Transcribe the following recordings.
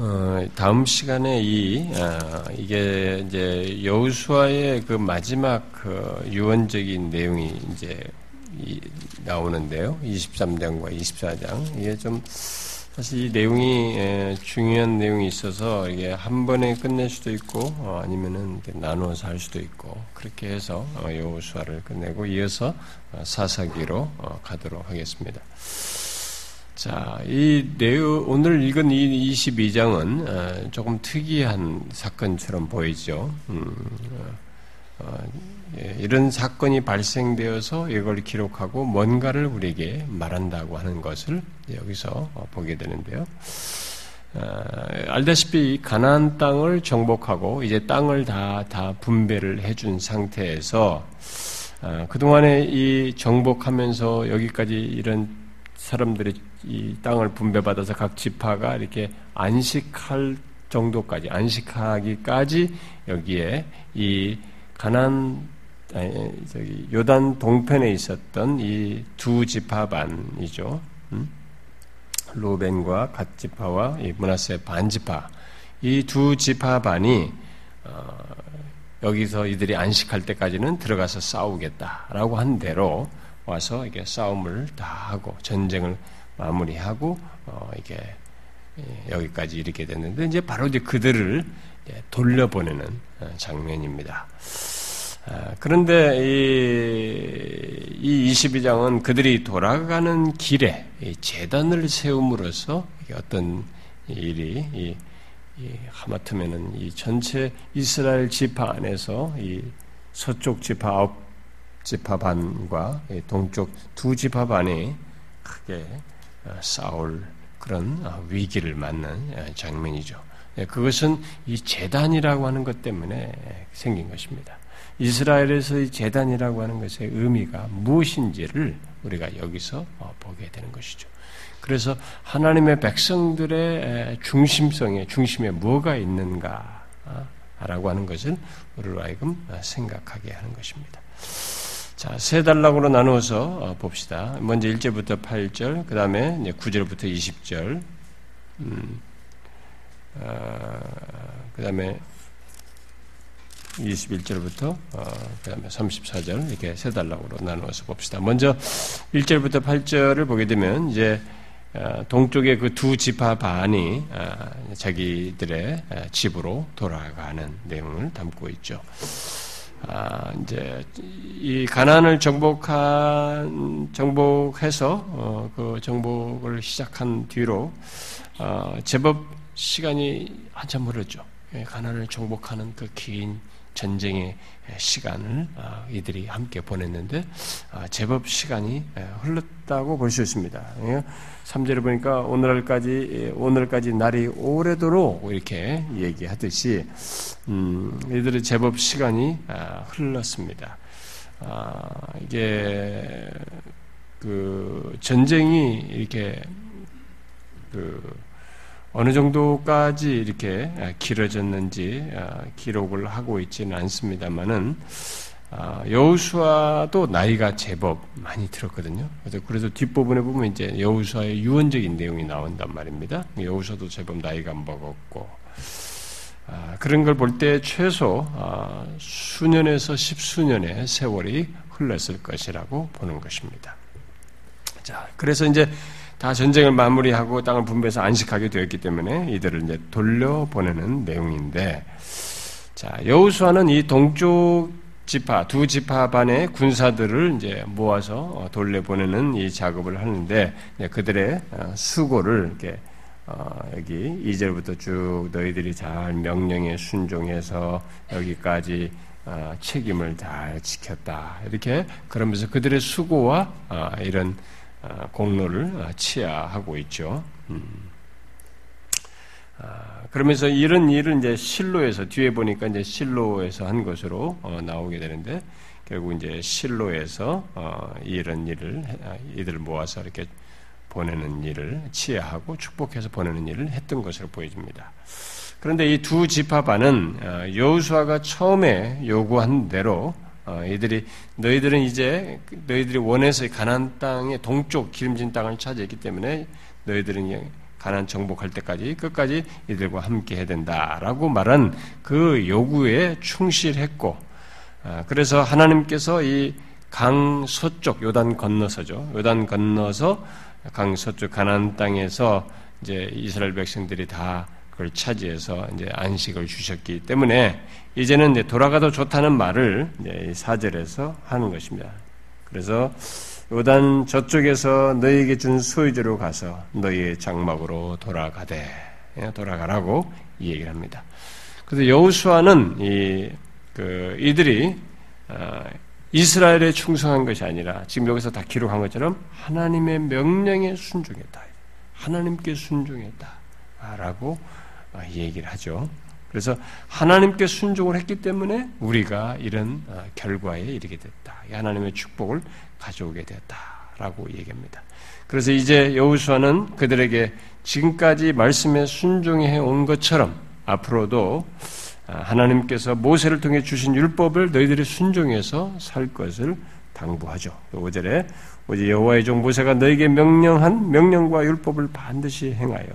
어, 다음 시간에 이 어, 이게 이제 여우수아의 그 마지막 그 유언적인 내용이 이제 이, 나오는데요. 23장과 24장 이게 좀 사실 이 내용이 에, 중요한 내용이 있어서 이게 한 번에 끝낼 수도 있고 어, 아니면은 나누어서 할 수도 있고 그렇게 해서 어, 여호수아를 끝내고 이어서 어, 사사기로 어, 가도록 하겠습니다. 자, 이 내용, 오늘 읽은 이 22장은 어, 조금 특이한 사건처럼 보이죠. 음, 어, 예, 이런 사건이 발생되어서 이걸 기록하고 뭔가를 우리에게 말한다고 하는 것을 여기서 어, 보게 되는데요. 알다시피 가나안 땅을 정복하고 이제 땅을 다 다 분배를 해준 상태에서 그 동안에 이 정복하면서 여기까지 이런 사람들이 이 땅을 분배받아서 각 지파가 이렇게 안식할 정도까지 안식하기까지 여기에 이 가난 저기 요단 동편에 있었던 이 두 지파반이죠. 음? 로벤과 갓 지파와 이 문하세 반 지파 이 두 지파반이 어, 여기서 이들이 안식할 때까지는 들어가서 싸우겠다라고 한 대로 와서 이게 싸움을 다 하고 전쟁을 마무리하고 어 이게 예, 여기까지 이렇게 됐는데 이제 바로 이제 그들을 돌려보내는 어, 장면입니다. 아, 그런데 이, 22장은 그들이 돌아가는 길에 재단을 세움으로써 어떤 일이 이, 하마터면은 이 전체 이스라엘 지파 안에서 이 서쪽 지파 지파 반과 동쪽 두 지파 반이 크게 어, 싸울 그런 어, 위기를 맞는 어, 장면이죠. 예, 그것은 이 재단이라고 하는 것 때문에 생긴 것입니다. 이스라엘에서 이 재단이라고 하는 것의 의미가 무엇인지를 우리가 여기서 보게 되는 것이죠. 그래서 하나님의 백성들의 중심성에 중심에 뭐가 있는가라고 하는 것을 우리로 하여금 생각하게 하는 것입니다. 자, 세 단락으로 나누어서 어, 봅시다. 먼저 1절부터 8절, 그 다음에 9절부터 20절, 음, 어, 그 다음에 21절부터 어, 그 다음에 34절 이렇게 세 단락으로 나누어서 봅시다. 먼저 1절부터 8절을 보게 되면 이제 어, 동쪽의 그 두 지파 반이 어, 자기들의 집으로 돌아가는 내용을 담고 있죠. 아, 이제 이 가난을 정복한 정복해서 어, 그 정복을 시작한 뒤로 어, 제법 시간이 한참 흐르죠. 예, 가난을 정복하는 그 긴 전쟁의 시간을 어, 이들이 함께 보냈는데 아, 제법 시간이 예, 흘렀다고 볼 수 있습니다. 3절에 예, 보니까 오늘까지 예, 오늘까지 날이 오래도록 이렇게 얘기하듯이 음, 이들의 제법 시간이 아, 흘렀습니다. 아, 이게 그 전쟁이 이렇게 그 어느 정도까지 이렇게 길어졌는지 아, 기록을 하고 있지는 않습니다만은 아, 여우수아도 나이가 제법 많이 들었거든요. 그래서 뒷부분에 보면 이제 여우수아의 유언적인 내용이 나온단 말입니다. 여우수아도 제법 나이가 먹었고 아, 그런 걸 볼 때 최소 수년에서 십수년의 세월이 흘렀을 것이라고 보는 것입니다. 자, 그래서 이제 다 전쟁을 마무리하고 땅을 분배해서 안식하게 되었기 때문에 이들을 이제 돌려보내는 내용인데, 자, 여우수아는 이 동쪽 지파, 두 지파 반의 군사들을 이제 모아서 어, 돌려보내는 이 작업을 하는데, 그들의 어, 수고를 이렇게 어, 여기 2절부터 쭉 너희들이 잘 명령에 순종해서 여기까지 책임을 잘 지켰다. 이렇게 그러면서 그들의 수고와 이런 아, 공로를 아, 치하하고 있죠. 음. 아, 그러면서 이런 일을 이제 실로에서 뒤에 보니까 이제 실로에서 한 것으로 어, 나오게 되는데 결국 이제 실로에서 어, 이런 일을 이들을 모아서 이렇게 보내는 일을 치하하고 축복해서 보내는 일을 했던 것으로 보여집니다. 그런데 이 두 지파반은 어, 여우수아가 처음에 요구한 대로 어, 이들이 너희들은 이제 너희들이 원해서 가난 땅의 동쪽 기름진 땅을 차지했기 때문에 너희들은 가난 정복할 때까지 끝까지 이들과 함께 해야 된다라고 말한 그 요구에 충실했고 아, 그래서 하나님께서 이 강 서쪽 요단 건너서죠. 요단 건너서 강 서쪽 가난 땅에서 이제 이스라엘 백성들이 다 그걸 차지해서 이제 안식을 주셨기 때문에 이제는 이제 돌아가도 좋다는 말을 이제 사절에서 하는 것입니다. 그래서 요단 저쪽에서 너희에게 준 소유지로 가서 너희의 장막으로 돌아가되 예, 돌아가라고 이 얘기를 합니다. 그래서 여우수아는 이 그 이들이 어, 이스라엘에 충성한 것이 아니라 지금 여기서 다 기록한 것처럼 하나님의 명령에 순종했다. 하나님께 순종했다라고 어, 얘기를 하죠. 그래서 하나님께 순종을 했기 때문에 우리가 이런 어, 결과에 이르게 됐다. 하나님의 축복을 가져오게 되었다라고 얘기합니다. 그래서 이제 여호수아는 그들에게 지금까지 말씀에 순종해 온 것처럼 앞으로도 어, 하나님께서 모세를 통해 주신 율법을 너희들이 순종해서 살 것을 당부하죠. 5절에 오직 여호와의 종 모세가 너에게 명령한 명령과 율법을 반드시 행하여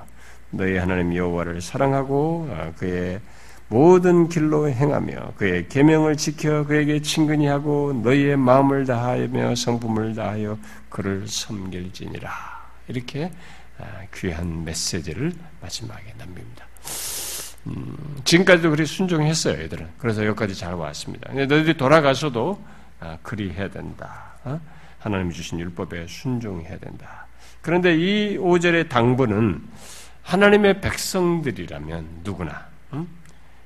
너희 하나님 여호와를 사랑하고 아, 그의 모든 길로 행하며 그의 계명을 지켜 그에게 친근히 하고 너희의 마음을 다하며 성품을 다하여 그를 섬길지니라 이렇게 아, 귀한 메시지를 마지막에 남깁니다. 음, 지금까지도 그리 순종했어요, 애들은. 그래서 여기까지 잘 왔습니다. 근데 너희들이 돌아가서도 아, 그리 해야 된다. 어? 하나님이 주신 율법에 순종해야 된다. 그런데 이 5절의 당부는 하나님의 백성들이라면 누구나 음?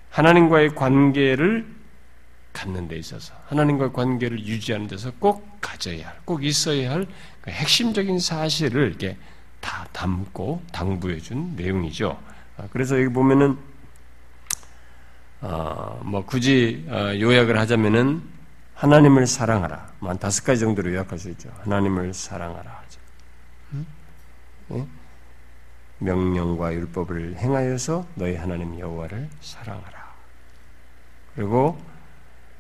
하나님과의 관계를 갖는 데 있어서 하나님과의 관계를 유지하는 데서 꼭 가져야 할, 꼭 있어야 할 그 핵심적인 사실을 이렇게 다 담고 당부해 준 내용이죠. 아, 그래서 여기 보면은 어, 뭐 굳이 어, 요약을 하자면은 하나님을 사랑하라. 뭐 한 다섯 가지 정도로 요약할 수 있죠. 하나님을 사랑하라. 음? 네? 명령과 율법을 행하여서 너희 하나님 여호와를 사랑하라. 그리고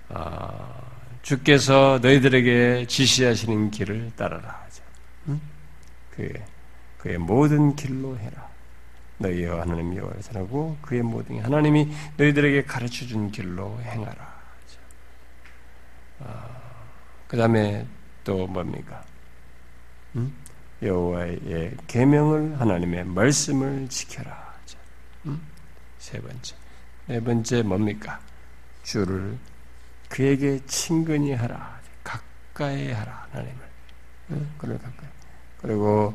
어, 주께서 너희들에게 지시하시는 길을 따라라. 응? 그의, 그의 모든 길로 해라. 너희 하나님 여호와를 사랑하고 그의 모든 하나님이 너희들에게 가르쳐 준 길로 행하라. 어, 그 다음에 또 뭡니까? 응? 여호와의 계명을 하나님의 말씀을 지켜라. 음? 세 번째, 네 번째 뭡니까? 주를 그에게 친근히 하라, 가까이 하라 하나님을. 응? 그를 가까이. 그리고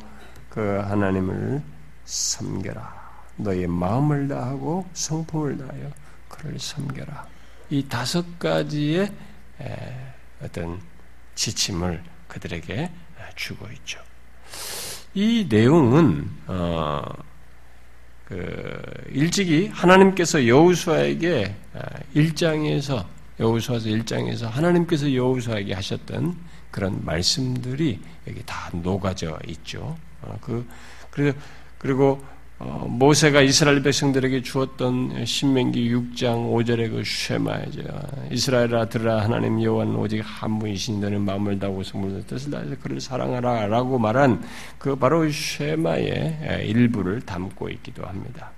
그 하나님을 섬겨라. 너의 마음을 다하고 성품을 다하여 그를 섬겨라. 이 다섯 가지의 어떤 지침을 그들에게 주고 있죠. 이 내용은 어, 그 일찍이 하나님께서 여우수아에게 아, 일장에서 여우수아서 일장에서 하나님께서 여우수아에게 하셨던 그런 말씀들이 여기 다 녹아져 있죠. 어, 그 그리고 그리고 어, 모세가 이스라엘 백성들에게 주었던 신명기 6장 5절의 그 쉐마이죠. 이스라엘아 들으라 하나님 여호와는 오직 한 분이신 너는 마음을 다하고 성물을 뜻을 다해서 그를 사랑하라라고 말한 그 바로 쉐마의 일부를 담고 있기도 합니다.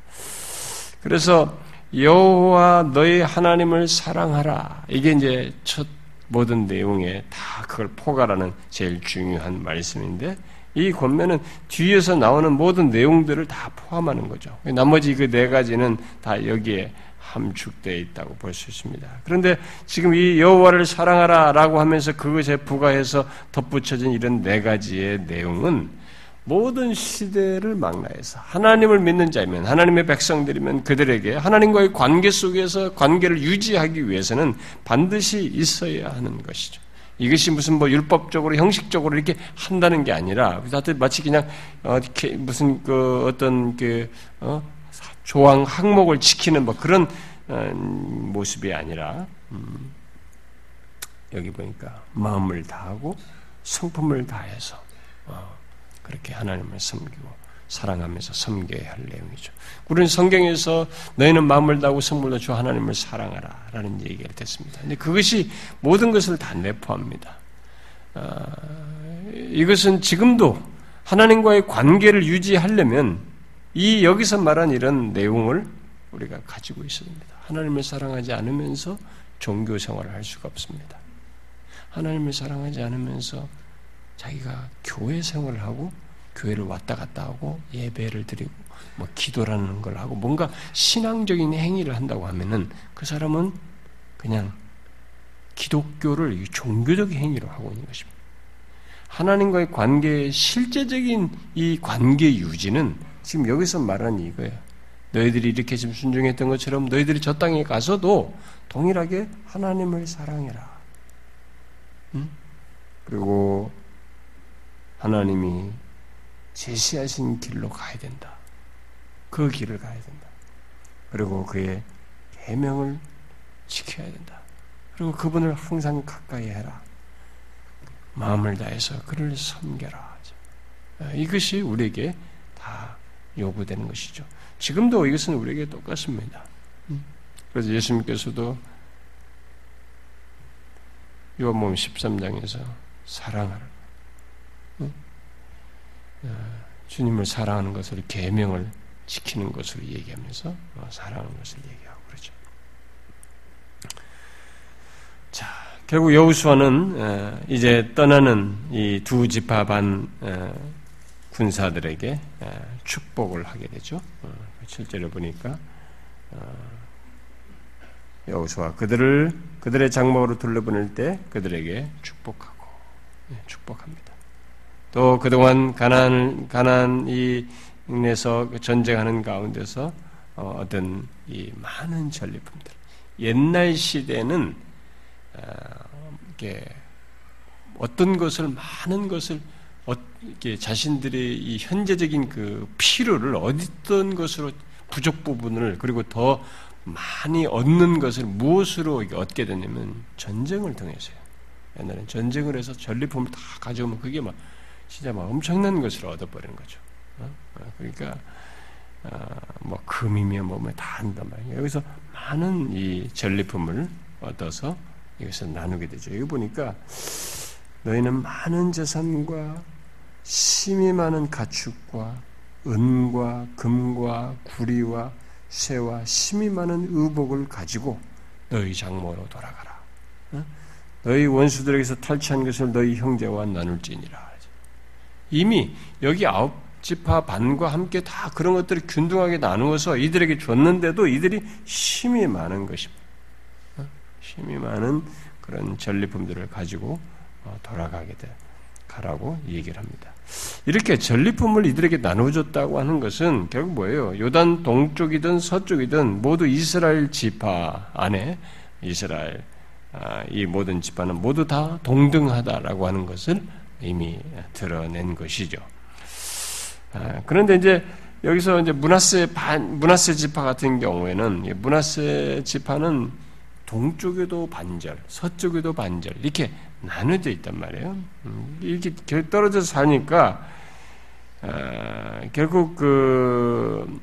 그래서 여호와 너희 하나님을 사랑하라. 이게 이제 첫 모든 내용에 다 그걸 포괄하는 제일 중요한 말씀인데 이 권면은 뒤에서 나오는 모든 내용들을 다 포함하는 거죠. 나머지 그 네 가지는 다 여기에 함축되어 있다고 볼 수 있습니다. 그런데 지금 이 여호와를 사랑하라라고 하면서 그것에 부가해서 덧붙여진 이런 네 가지의 내용은 모든 시대를 망라해서 하나님을 믿는 자이면 하나님의 백성들이면 그들에게 하나님과의 관계 속에서 관계를 유지하기 위해서는 반드시 있어야 하는 것이죠. 이것이 무슨 뭐 율법적으로 형식적으로 이렇게 한다는 게 아니라 하여튼 마치 그냥 어, 무슨 그 어떤 그 어, 조항 항목을 지키는 뭐 그런 어, 모습이 아니라 음, 여기 보니까 마음을 다하고 성품을 다해서 어, 그렇게 하나님을 섬기고 사랑하면서 섬겨야 할 내용이죠. 우리는 성경에서 너희는 마음을 다하고 성물로 주 하나님을 사랑하라 라는 얘기가 됐습니다. 근데 그것이 모든 것을 다 내포합니다. 아, 이것은 지금도 하나님과의 관계를 유지하려면 이 여기서 말한 이런 내용을 우리가 가지고 있어야 됩니다. 하나님을 사랑하지 않으면서 종교 생활을 할 수가 없습니다. 하나님을 사랑하지 않으면서 자기가 교회 생활을 하고 교회를 왔다 갔다 하고 예배를 드리고 뭐 기도라는 걸 하고 뭔가 신앙적인 행위를 한다고 하면은 그 사람은 그냥 기독교를 종교적인 행위로 하고 있는 것입니다. 하나님과의 관계의 실제적인 이 관계 유지는 지금 여기서 말하는 이거예요. 너희들이 이렇게 지금 순종했던 것처럼 너희들이 저 땅에 가서도 동일하게 하나님을 사랑해라. 응? 그리고 하나님이 제시하신 길로 가야 된다. 그 길을 가야 된다. 그리고 그의 계명을 지켜야 된다. 그리고 그분을 항상 가까이 해라. 마음을 다해서 그를 섬겨라. 이것이 우리에게 다 요구되는 것이죠. 지금도 이것은 우리에게 똑같습니다. 그래서 예수님께서도 요한복음 13장에서 사랑하라. 어, 주님을 사랑하는 것을 계명을 지키는 것으로 얘기하면서 어, 사랑하는 것을 얘기하고 그러죠. 자, 결국 여우수아는 어, 이제 떠나는 이 두 지파 반 군사들에게 축복을 하게 되죠. 실제로 보니까 여호수아 그들을 그들의 장막으로 둘러보낼 때 그들에게 축복하고 네, 축복합니다. 또 그동안 가난 가난 이내서 전쟁하는 가운데서 어, 얻은 이 많은 전리품들. 옛날 시대는 어, 이게 어떤 것을 많은 것을 어, 이게 자신들의 이 현재적인 그 필요를 어떤 것으로 부족 부분을 그리고 더 많이 얻는 것을 무엇으로 얻게 되냐면 전쟁을 통해서요. 옛날엔 전쟁을 해서 전리품을 다 가져오면 그게 막 진짜 막 엄청난 것을 얻어버리는 거죠. 어? 어 그러니까 어, 뭐 금이며 뭐다 뭐 한단 말이에요. 여기서 많은 이 전리품을 얻어서 이것을 나누게 되죠. 여기 보니까 너희는 많은 재산과 심이 많은 가축과 은과 금과 구리와 쇠와 심이 많은 의복을 가지고 너희 장모로 돌아가라. 어? 너희 원수들에게서 탈취한 것을 너희 형제와 나눌지니라. 이미 여기 아홉 지파 반과 함께 다 그런 것들을 균등하게 나누어서 이들에게 줬는데도 이들이 힘이 많은 것입니다. 어? 많은 그런 전리품들을 가지고 어, 돌아가게 돼 가라고 얘기를 합니다. 이렇게 전리품을 이들에게 나눠줬다고 하는 것은 결국 뭐예요? 요단 동쪽이든 서쪽이든 모두 이스라엘 지파 안에 이스라엘 아, 이 모든 지파는 모두 다 동등하다라고 하는 것을 이미 드러낸 것이죠. 아, 그런데 이제 여기서 이제 문하세 반, 문하세 지파 같은 경우에는 문하세 지파는 동쪽에도 반절, 서쪽에도 반절 이렇게 나눠져 있단 말이에요. 음, 이렇게 떨어져서 사니까 아, 결국 그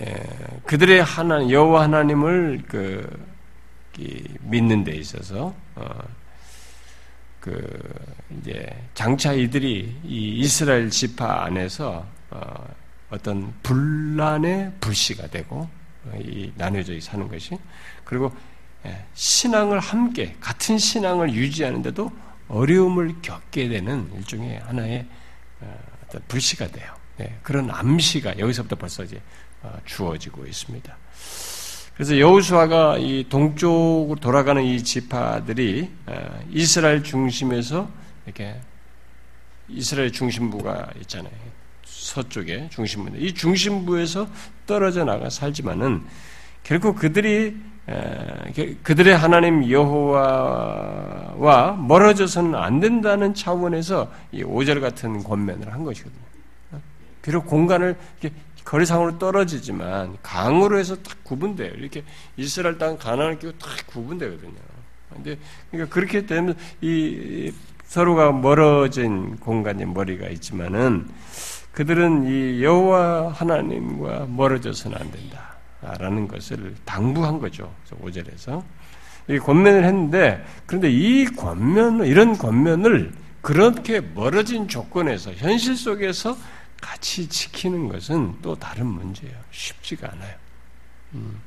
예, 그들의 하나 여호와 하나님을 그 믿는 데 있어서 어, 그 이제 장차 이들이 이 이스라엘 지파 안에서 어, 어떤 분란의 불씨가 되고 어, 이 나눠져 사는 것이 그리고 예, 신앙을 함께 같은 신앙을 유지하는데도 어려움을 겪게 되는 일종의 하나의 어, 어떤 불씨가 돼요. 네, 그런 암시가 여기서부터 벌써 이제 주어지고 있습니다. 그래서 여우수아가 이 동쪽으로 돌아가는 이 지파들이 어, 이스라엘 중심에서 이렇게 이스라엘 중심부가 있잖아요. 서쪽에 중심부. 이 중심부에서 떨어져 나가 살지만은 결국 그들이 그들의 하나님 여호와와 멀어져서는 안 된다는 차원에서 이 오절 같은 권면을 한 것이거든요. 비록 공간을 거리상으로 떨어지지만 강으로 해서 딱 구분돼요. 이렇게 이스라엘 땅 가나안을 끼고 딱 구분되거든요. 근데 그러니까 그렇게 되면 이 서로가 멀어진 공간에 머리가 있지만은 그들은 이 여호와 하나님과 멀어져서는 안 된다라는 것을 당부한 거죠. 오절에서 이 권면을 했는데 그런데 이 권면 이런 권면을 그렇게 멀어진 조건에서 현실 속에서 같이 지키는 것은 또 다른 문제예요. 쉽지가 않아요. 음.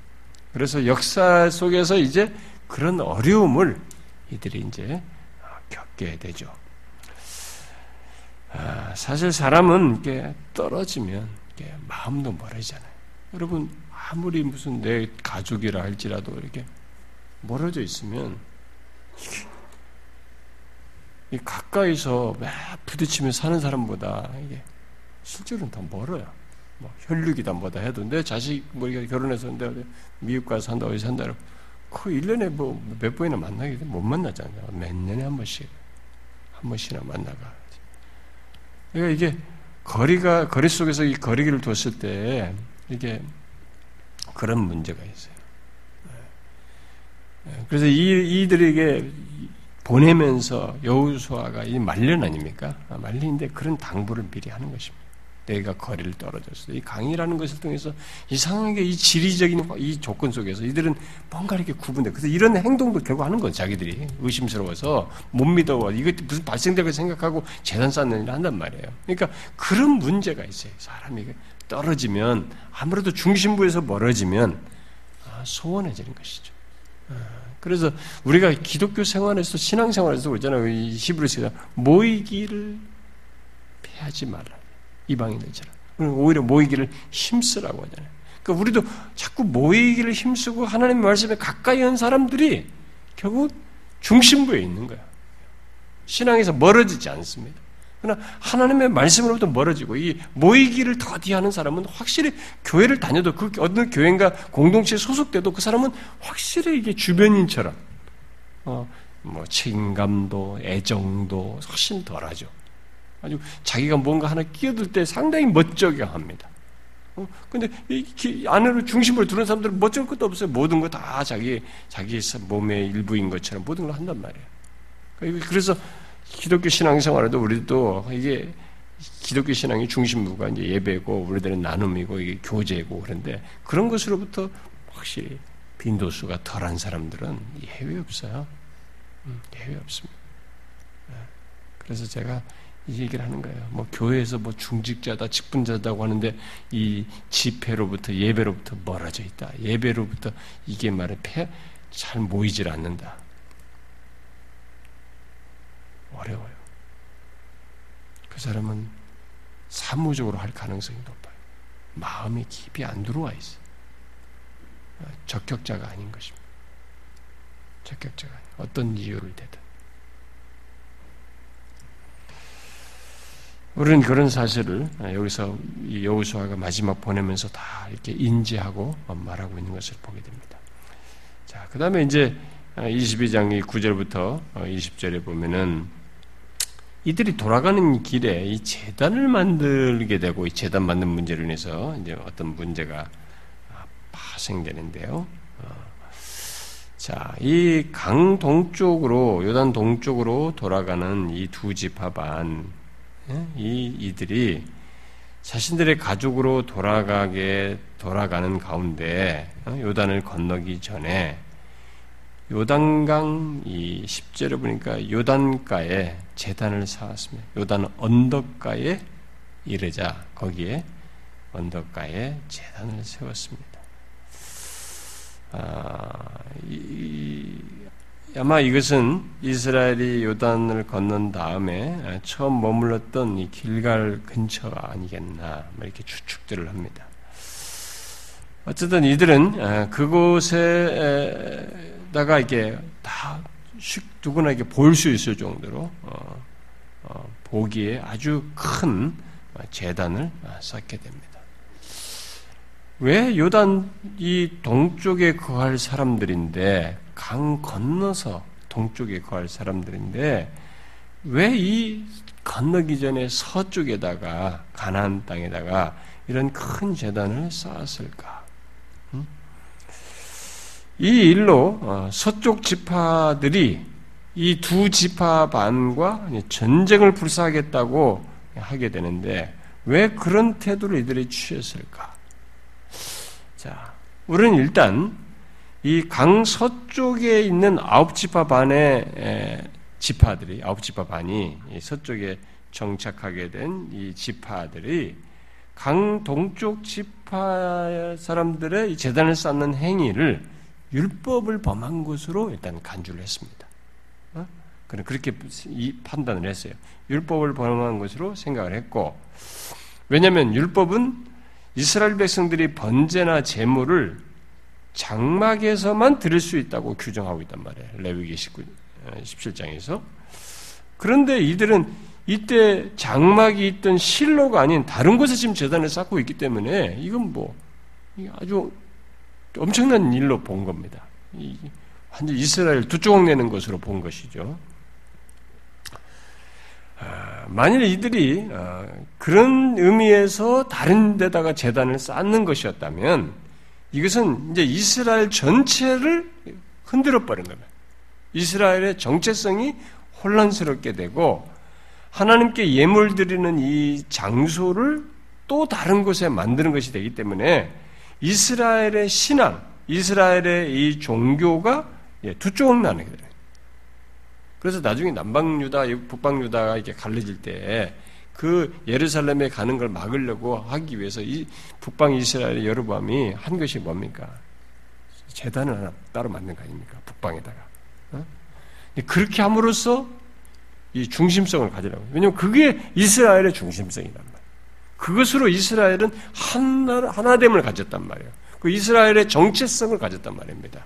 그래서 역사 속에서 이제 그런 어려움을 이들이 이제 겪게 되죠. 아, 사실 사람은 이렇게 떨어지면 이렇게 마음도 멀어지잖아요. 여러분 아무리 무슨 내 가족이라 할지라도 이렇게 멀어져 있으면 이 가까이서 막 부딪히며 사는 사람보다 이게 실제로는 더 멀어요. 뭐 혈육이다 뭐다 해도 내 자식 뭐 결혼해서 내 미국 가서 산다 어디 산다 그 1년에 뭐 몇 번이나 만나게 못 만나잖아요. 몇 년에 한 번씩 한 번씩이나 만나가. 그러니까 이게 거리가 거리 속에서 이 거리기를 뒀을 때 이게 그런 문제가 있어요. 네. 네. 그래서 이 이들에게 보내면서 여우수아가 이 말년 아닙니까? 아, 말년인데 그런 당부를 미리 하는 것입니다. 내가 거리를 떨어졌어. 이 강의라는 것을 통해서 이상하게 이 지리적인 이 조건 속에서 이들은 뭔가 이렇게 구분돼. 그래서 이런 행동도 결국 하는 건 자기들이 의심스러워서 못 믿어. 이것 무슨 발생될 거 생각하고 재산 쌓는 일을 한단 말이에요. 그러니까 그런 문제가 있어요. 사람이 떨어지면 아무래도 중심부에서 멀어지면 아, 소원해지는 것이죠. 아, 그래서 우리가 기독교 생활에서 신앙 생활에서 그러잖아요. 이 히브리서가 모이기를 피하지 말라. 이방인들처럼. 오히려 모이기를 힘쓰라고 하잖아요. 그러니까 우리도 자꾸 모이기를 힘쓰고 하나님의 말씀에 가까이 한 사람들이 결국 중심부에 있는 거야. 신앙에서 멀어지지 않습니다. 그러나 하나님의 말씀으로부터 멀어지고 이 모이기를 더디하는 사람은 확실히 교회를 다녀도 그 어느 교회인가 공동체에 소속돼도 그 사람은 확실히 이게 주변인처럼 어, 뭐 책임감도 애정도 훨씬 덜하죠. 아주 자기가 뭔가 하나 끼어들 때 상당히 멋쩍게 합니다. 어, 근데 이 안으로 중심으로 두는 사람들은 멋쩍을 것도 없어요. 모든 거 다 자기 자기 몸의 일부인 것처럼 모든 걸 한단 말이에요. 그래서 기독교 신앙생활에도 우리도 이게 기독교 신앙의 중심부가 이제 예배고 우리들은 나눔이고 이게 교제고 그런데 그런 것으로부터 확실히 빈도수가 덜한 사람들은 예외 없어요. 음, 예외 없습니다. 네. 그래서 제가 이 얘기를 하는 거예요. 뭐 교회에서 뭐 중직자다, 직분자다고 하는데 이 집회로부터 예배로부터 멀어져 있다. 예배로부터 이게 말해 잘 모이질 않는다. 어려워요. 그 사람은 사무적으로 할 가능성이 높아요. 마음이 깊이 안 들어와 있어. 적격자가 아닌 것입니다. 적격자가 아닌 어떤 이유를 대든. 우리는 그런 사실을 여기서 여우수아가 마지막 보내면서 다 이렇게 인지하고 말하고 있는 것을 보게 됩니다. 자, 그 다음에 이제 22장 9절부터 20절에 보면은 이들이 돌아가는 길에 이 재단을 만들게 되고 이 재단 만든 문제로 인해서 이제 어떤 문제가 파생되는데요. 어. 자, 이 강 동쪽으로 요단 동쪽으로 돌아가는 이두 예? 이 이들이 자신들의 가족으로 돌아가게 돌아가는 가운데 어, 요단을 건너기 전에 요단강 이 10절에 보니까 요단가에 재단을 쌓았습니다. 요단 언덕가에 이르자 거기에 언덕가에 재단을 세웠습니다. 아, 이, 아마 이것은 이스라엘이 요단을 건넌 다음에 처음 머물렀던 이 길갈 근처가 아니겠나 이렇게 추측들을 합니다. 어쨌든 이들은 아, 그곳에 다가 이게 다 누구나 이게 볼 수 있을 정도로 어, 어, 보기에 아주 큰 재단을 쌓게 됩니다. 왜 요단 이 동쪽에 거할 사람들인데 강 건너서 동쪽에 거할 사람들인데 왜 이 건너기 전에 서쪽에다가 가나안 땅에다가 이런 큰 재단을 쌓았을까? 이 일로 어, 서쪽 지파들이 이 두 지파 반과 전쟁을 불사하겠다고 하게 되는데 왜 그런 태도를 이들이 취했을까? 자, 우리는 일단 이 강 서쪽에 있는 아홉 지파 반의 지파들이 아홉 지파 반이 서쪽에 정착하게 된 이 지파들이 강 동쪽 지파 사람들의 재단을 쌓는 행위를 율법을 범한 것으로 일단 간주를 했습니다. 어? 그렇게 판단을 했어요. 율법을 범한 것으로 생각을 했고, 왜냐하면 율법은 이스라엘 백성들이 번제나 제물을 장막에서만 드릴 수 있다고 규정하고 있단 말이에요. 레위기 19, 17장에서. 어, 그런데 이들은 이때 장막이 있던 실로가 아닌 다른 곳에 지금 재단을 쌓고 있기 때문에 이건 뭐 아주 엄청난 일로 본 겁니다. 완전 이스라엘 두 조각 내는 것으로 본 것이죠. 아, 만일 이들이 아, 그런 의미에서 다른 데다가 재단을 쌓는 것이었다면 이것은 이제 이스라엘 전체를 흔들어 버린 겁니다. 이스라엘의 정체성이 혼란스럽게 되고 하나님께 예물 드리는 이 장소를 또 다른 곳에 만드는 것이 되기 때문에 이스라엘의 신앙, 이스라엘의 이 종교가 예, 두 조각 나는 거예요. 그래서 나중에 남방 유다, 북방 유다가 이렇게 갈라질 때 그 예루살렘에 가는 걸 막으려고 하기 위해서 이 북방 이스라엘의 여로밤이 한 것이 뭡니까? 재단을 하나 따로 만든 거 아닙니까? 북방에다가. 어? 그렇게 함으로써 이 중심성을 가지라고. 왜냐하면 그게 이스라엘의 중심성이란 말이에요. 그것으로 이스라엘은 하나, 하나됨을 가졌단 말이에요. 그 이스라엘의 정체성을 가졌단 말입니다.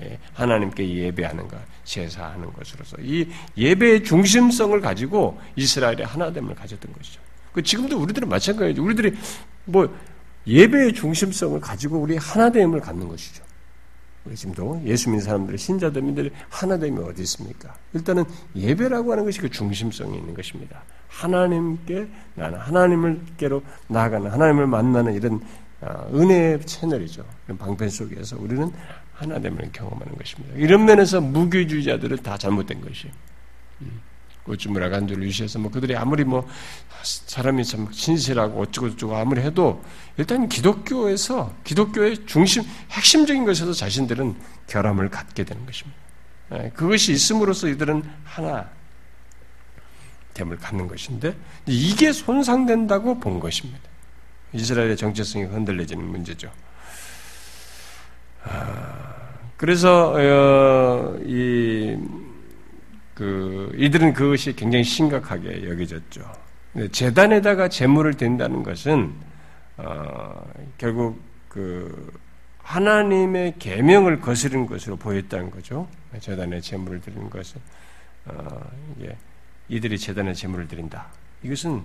예, 하나님께 예배하는 것, 제사하는 것으로서 이 예배의 중심성을 가지고 이스라엘의 하나됨을 가졌던 것이죠. 그 지금도 우리들은 마찬가지죠. 우리들이 뭐 예배의 중심성을 가지고 우리 하나됨을 갖는 것이죠. 우리 지금도 예수 믿는 사람들, 신자들이 하나됨이 어디 있습니까? 일단은 예배라고 하는 것이 그 중심성이 있는 것입니다. 하나님께 나는 하나님을께로 나아가는 하나님을 만나는 이런 아, 은혜의 채널이죠. 이런 방편 속에서 우리는 하나됨을 경험하는 것입니다. 이런 면에서 무교주의자들은 다 잘못된 것이에요. 음. 고주무라 간주를 유시해서 뭐 그들이 아무리 뭐 사람이 참 신실하고 어쩌고 저쩌고 아무리 해도 일단 기독교에서 기독교의 중심 핵심적인 것에서 자신들은 결함을 갖게 되는 것입니다. 예, 그것이 있음으로써 이들은 하나 됨을 갖는 것인데 이게 손상된다고 본 것입니다. 이스라엘의 정체성이 흔들려지는 문제죠. 아, 그래서 어, 이 그 이들은 그것이 굉장히 심각하게 여겨졌죠. 재단에다가 재물을 댄다는 것은 어, 결국 그 하나님의 계명을 거스른 것으로 보였다는 거죠. 재단에 재물을 드리는 것은 어, 이게 이들이 재단에 재물을 드린다. 이것은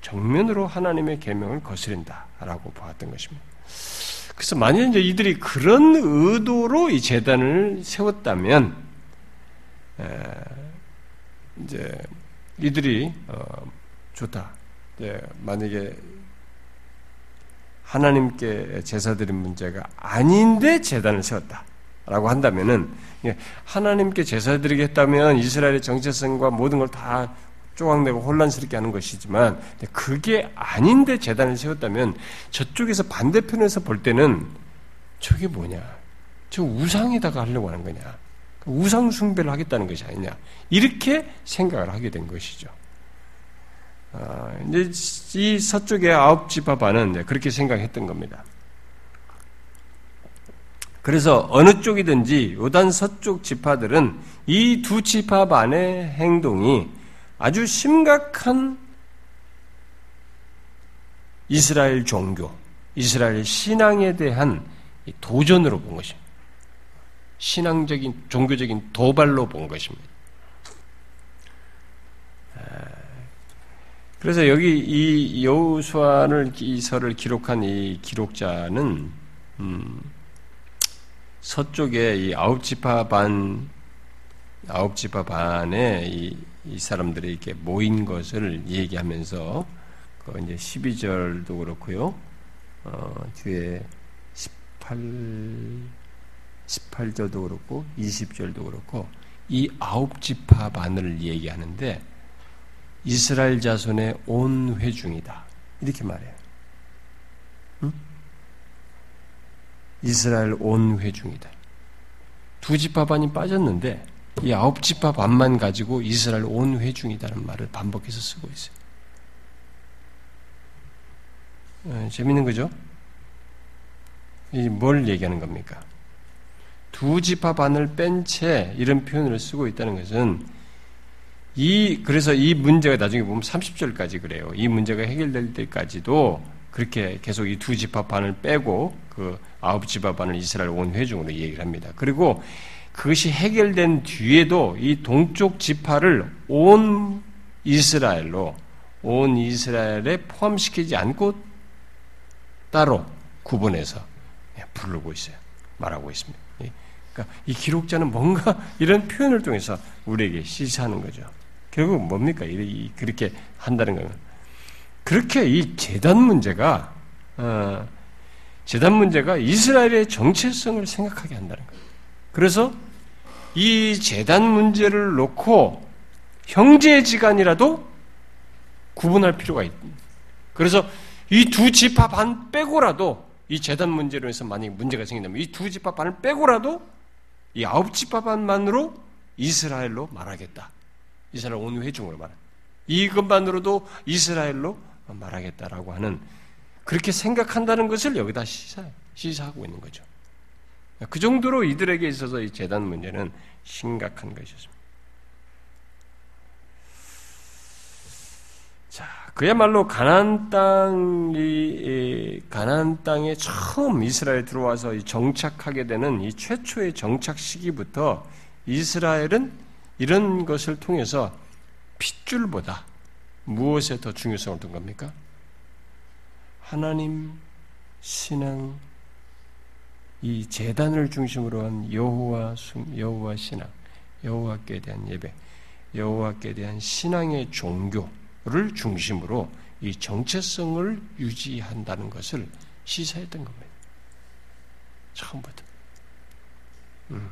정면으로 하나님의 계명을 거스른다라고 보았던 것입니다. 그래서 만약 이제 이들이 그런 의도로 이 재단을 세웠다면 이제 이들이 어, 좋다. 예, 만약에 하나님께 제사드린 문제가 아닌데 재단을 세웠다라고 한다면은 예, 하나님께 제사드리겠다면 이스라엘의 정체성과 모든 걸 다 쪼각내고 혼란스럽게 하는 것이지만 그게 아닌데 재단을 세웠다면 저쪽에서 반대편에서 볼 때는 저게 뭐냐? 저 우상에다가 하려고 하는 거냐? 우상 숭배를 하겠다는 것이 아니냐 이렇게 생각을 하게 된 것이죠. 아, 이제 이 서쪽의 아홉 지파반은 그렇게 생각했던 겁니다. 그래서 어느 쪽이든지 요단 서쪽 지파들은 이 두 지파반의 행동이 아주 심각한 이스라엘 종교, 이스라엘 신앙에 대한 도전으로 본 것입니다. 신앙적인 종교적인 도발로 본 것입니다. 아, 그래서 여기 이 여호수아를 이서를 기록한 이 기록자는 음, 서쪽에 이 아홉 지파 반 아홉 지파 반에 이, 이 사람들이 이렇게 모인 것을 얘기하면서 그 이제 12절도 그렇고요. 어, 뒤에 18 18절도 그렇고 20절도 그렇고 이 아홉 지파 반을 얘기하는데 이스라엘 자손의 온 회중이다. 이렇게 말해요. 응? 이스라엘 온 회중이다. 두 지파 반이 빠졌는데 이 아홉 지파 반만 가지고 이스라엘 온 회중이다는 말을 반복해서 쓰고 있어요. 네, 재밌는 거죠? 뭘 얘기하는 겁니까? 두 지파 반을 뺀 채 이런 표현을 쓰고 있다는 것은 이 그래서 이 문제가 나중에 보면 30절까지 그래요. 이 문제가 해결될 때까지도 그렇게 계속 이 두 지파 반을 빼고 그 아홉 지파 반을 이스라엘 온 회중으로 얘기를 합니다. 그리고 그것이 해결된 뒤에도 이 동쪽 지파를 온 이스라엘로 온 이스라엘에 포함시키지 않고 따로 구분해서 부르고 있어요. 말하고 있습니다. 예. 그러니까 이 기록자는 뭔가 이런 표현을 통해서 우리에게 시사하는 거죠. 결국 뭡니까? 그렇게 한다는 거는 그렇게 이 재단 문제가 어, 재단 문제가 이스라엘의 정체성을 생각하게 한다는 거예요. 그래서 이 재단 문제를 놓고 형제지간이라도 구분할 필요가 있습니다. 그래서 이두 지파 반 빼고라도 이 재단 문제로 해서 만약에 문제가 생긴다면 이두 지파 반을 빼고라도 이 아홉 지파 반만으로 이스라엘로 말하겠다. 이스라엘 온 회중으로 말하. 이것만으로도 이스라엘로 말하겠다라고 하는 그렇게 생각한다는 것을 여기다 시사, 시사하고 있는 거죠. 그 정도로 이들에게 있어서 이 재단 문제는 심각한 것이었습니다. 자, 그야말로 가나안 땅이 가나안 땅에 처음 이스라엘 들어와서 정착하게 되는 이 최초의 정착 시기부터 이스라엘은 이런 것을 통해서 핏줄보다 무엇에 더 중요성을 둔 겁니까? 하나님 신앙 이 재단을 중심으로 한 여호와 여호와 신앙, 여호와께 대한 예배, 여호와께 대한 신앙의 종교를 중심으로 이 정체성을 유지한다는 것을 시사했던 겁니다. 처음부터. 음.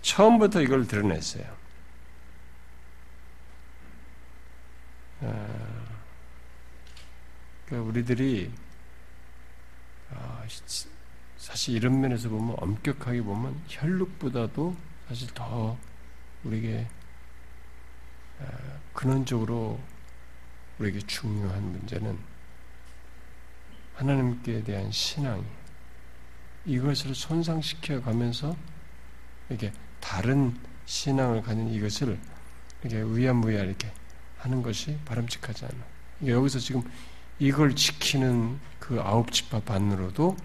처음부터 이걸 드러냈어요. 어, 그러니까 우리들이 아, 사실 이런 면에서 보면 엄격하게 보면 혈육보다도 사실 더 우리에게 근원적으로 우리에게 중요한 문제는 하나님께 대한 신앙이 이것을 손상시켜 가면서 이렇게 다른 신앙을 가진 이것을 이렇게 위안무야 이렇게 하는 것이 바람직하지 않아. 여기서 지금 이걸 지키는 그 아홉 지파 반으로도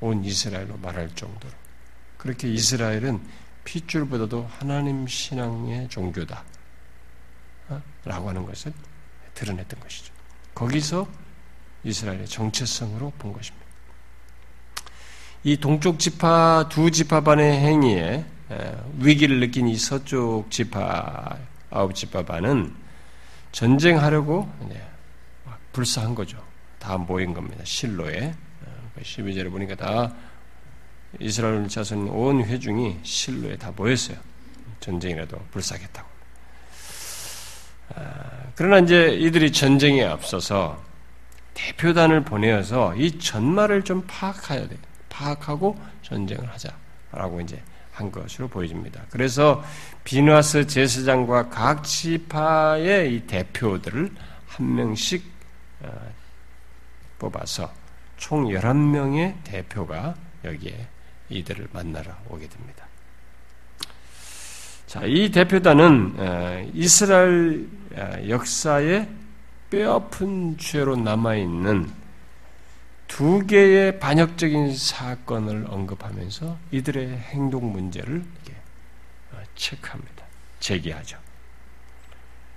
온 이스라엘로 말할 정도로 그렇게 이스라엘은 핏줄보다도 하나님 신앙의 종교다. 어? 라고 하는 것을 드러냈던 것이죠. 거기서 이스라엘의 정체성으로 본 것입니다. 이 동쪽 지파 두 지파 반의 행위에 위기를 느낀 이 서쪽 지파 아홉 지파 반은 전쟁하려고 불사한 거죠. 다 모인 겁니다. 실로에. 12절에 어, 보니까 다 이스라엘 자손 온 회중이 실로에 다 모였어요. 전쟁이라도 불사하겠다고. 아, 그러나 이제 이들이 전쟁에 앞서서 대표단을 보내어서 이 전말을 좀 파악해야 돼. 파악하고 전쟁을 하자라고 이제 한 것으로 보여집니다. 그래서 비누아스 제사장과 각 지파의 이 대표들을 한 명씩 어, 뽑아서 총 11명의 대표가 여기에 이들을 만나러 오게 됩니다. 자, 이 대표단은 어, 이스라엘 어, 역사의 뼈아픈 죄로 남아있는 두 개의 반역적인 사건을 언급하면서 이들의 행동 문제를 체크합니다. 제기하죠.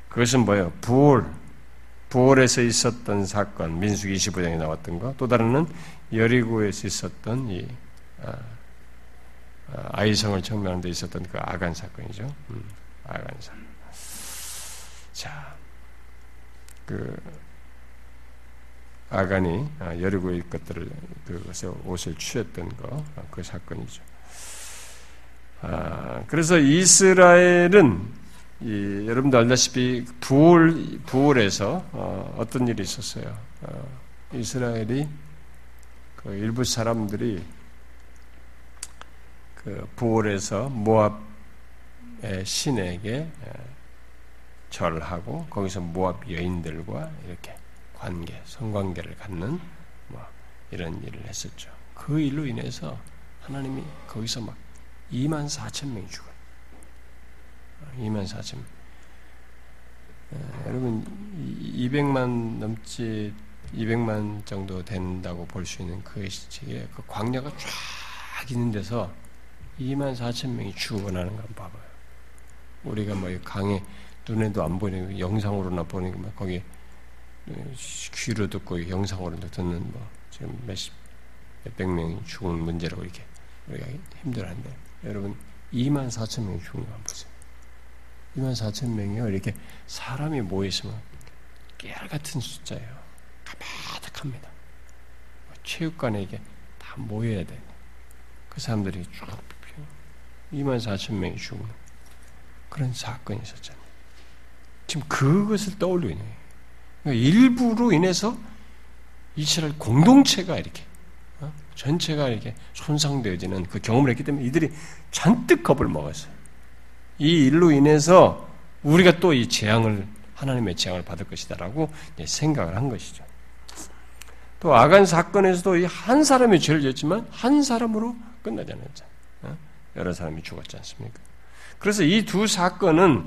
그것은 뭐예요? 부월, 부월에서 있었던 사건, 민수기 25장에 나왔던 거, 또 다른은 여리고에서 있었던 이 아, 아 이성을 청명하는 데 있었던 그 아간 사건이죠. 음, 아간 사건. 자, 그 아간이 아, 여리고의 것들을 그것에 옷을 취했던 거, 아, 그 사건이죠. 아, 그래서 이스라엘은 이, 여러분도 알다시피 부월 부월에서 어, 떤 일이 있었어요. 어, 이스라엘이 그 일부 사람들이 그그 부올에서 모압의 신에게 절을 하고 거기서 모압 여인들과 이렇게 관계, 성관계를 갖는 뭐 이런 일을 했었죠. 그 일로 인해서 하나님이 거기서 막 2만 4천 명이 죽어요. 2만 4천 명. 여러분 200만 넘지 200만 정도 된다고 볼 수 있는 그 시기에 그 광야가 쫙 있는 데서 2만 4천 명이 죽어나는 걸 봐봐요. 우리가 뭐 강에 눈에도 안 보이는 영상으로나 보는 거 거기 귀로 듣고 영상으로 듣는 뭐 지금 몇백 명이 죽은 문제라고 이렇게 우리가 힘들어한데 여러분 2만 4천 명이 죽은 거 한번 보세요. 2만 4천 명이요 이렇게 사람이 모여 있으면 깨알 같은 숫자예요. 가득합니다. 체육관에 이게 다 모여야 돼. 그 사람들이 쭉 2만 4천 명이 죽는 그런 사건이 있었잖아요. 지금 그것을 떠올리고 있는 거예요. 그러니까 일부로 인해서 이스라엘 공동체가 이렇게 어? 전체가 이렇게 손상되어지는 그 경험을 했기 때문에 이들이 잔뜩 겁을 먹었어요. 이 일로 인해서 우리가 또 이 재앙을 하나님의 재앙을 받을 것이다라고 생각을 한 것이죠. 또 아간 사건에서도 한 사람이 죄를 졌지만 한 사람으로 끝나지 않았죠. 어? 여러 사람이 죽었지 않습니까? 그래서 이 두 사건은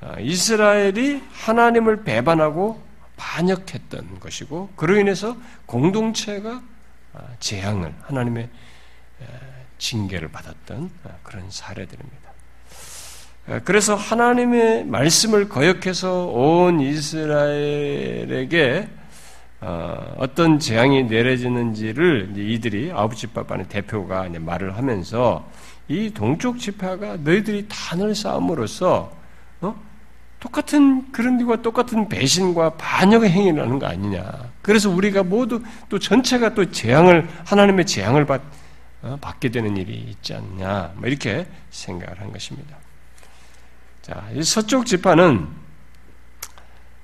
아, 이스라엘이 하나님을 배반하고 반역했던 것이고 그로 인해서 공동체가 아, 재앙을 하나님의 징계를 받았던 아, 그런 사례들입니다. 그래서 하나님의 말씀을 거역해서 온 이스라엘에게 어, 어떤 재앙이 내려지는지를 이들이 아홉 집합반의 대표가 말을 하면서 이 동쪽 지파가 너희들이 단을 쌓음으로써 어? 똑같은 그런 일과 똑같은 배신과 반역의 행위를 하는 거 아니냐. 그래서 우리가 모두 또 전체가 또 재앙을 하나님의 재앙을 받, 어? 받게 되는 일이 있지 않냐. 뭐 이렇게 생각을 한 것입니다. 자, 이 서쪽 지파는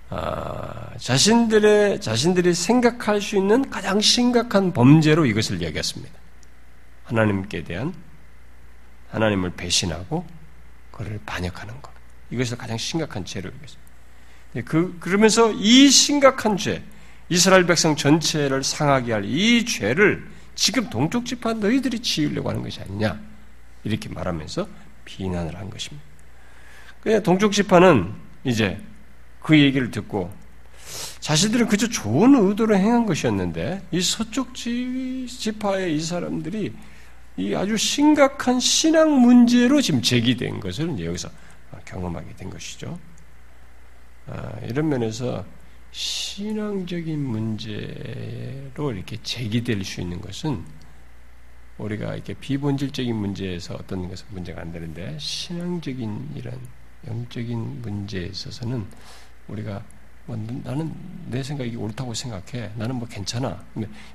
아, 자신들의 자신들이 생각할 수 있는 가장 심각한 범죄로 이것을 얘기했습니다. 하나님께 대한 하나님을 배신하고 그를 반역하는 것. 이것을 가장 심각한 죄로 얘기했습니다. 그 그러면서 이 심각한 죄, 이스라엘 백성 전체를 상하게 할 이 죄를 지금 동쪽 지파 너희들이 지으려고 하는 것이 아니냐 이렇게 말하면서 비난을 한 것입니다. 그냥 동쪽 지파는 이제 그 얘기를 듣고 자신들은 그저 좋은 의도로 행한 것이었는데 이 서쪽 지파의 이 사람들이 이 아주 심각한 신앙 문제로 지금 제기된 것을 여기서 경험하게 된 것이죠. 아, 이런 면에서 신앙적인 문제로 이렇게 제기될 수 있는 것은 우리가 이렇게 비본질적인 문제에서 어떤 것은 문제가 안 되는데 신앙적인 이런 영적인 문제에 있어서는 우리가 뭐 나는 내 생각이 옳다고 생각해. 나는 뭐 괜찮아.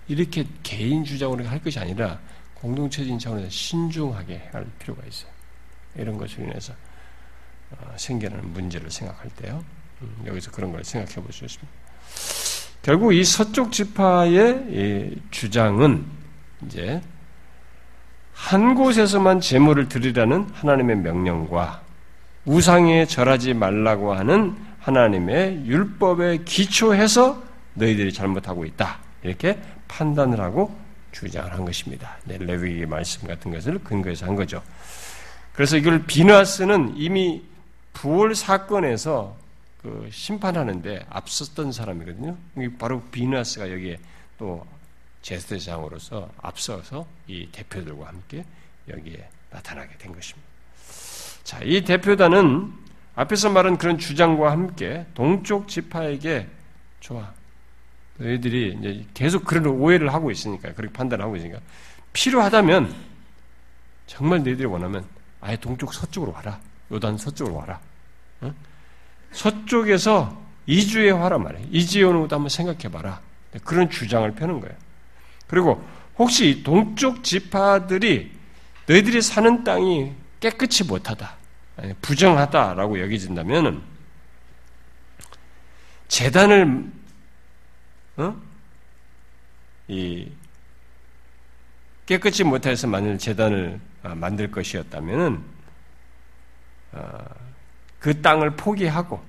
이렇게 개인 주장으로 할 것이 아니라 공동체적인 차원에서 신중하게 할 필요가 있어요. 이런 것으로 인해서 어, 생겨나는 문제를 생각할 때요. 음, 여기서 그런 걸 생각해 볼 수 있습니다. 결국 이 서쪽 지파의 주장은 이제 한 곳에서만 제물을 드리라는 하나님의 명령과 우상에 절하지 말라고 하는 하나님의 율법에 기초해서 너희들이 잘못하고 있다. 이렇게 판단을 하고 주장을 한 것입니다. 네, 레위기 말씀 같은 것을 근거해서 한 거죠. 그래서 이걸 비누아스는 이미 부월 사건에서 그 심판하는데 앞섰던 사람이거든요. 바로 비누아스가 여기에 또 제스대장으로서 앞서서 이 대표들과 함께 여기에 나타나게 된 것입니다. 자, 이 대표단은 앞에서 말한 그런 주장과 함께 동쪽 지파에게 좋아. 너희들이 이제 계속 그런 오해를 하고 있으니까, 그렇게 판단하고 있으니까, 필요하다면, 정말 너희들이 원하면, 아예 동쪽 서쪽으로 와라. 요단 서쪽으로 와라. 응? 서쪽에서 이주에 와라 말이야. 이주에 오는 것도 한번 생각해봐라. 그런 주장을 펴는 거예요. 그리고 혹시 동쪽 지파들이 너희들이 사는 땅이 깨끗이 못하다, 부정하다라고 여겨진다면 재단을 어? 이 깨끗이 못해서 만일 재단을 만들 것이었다면은 어, 그 땅을 포기하고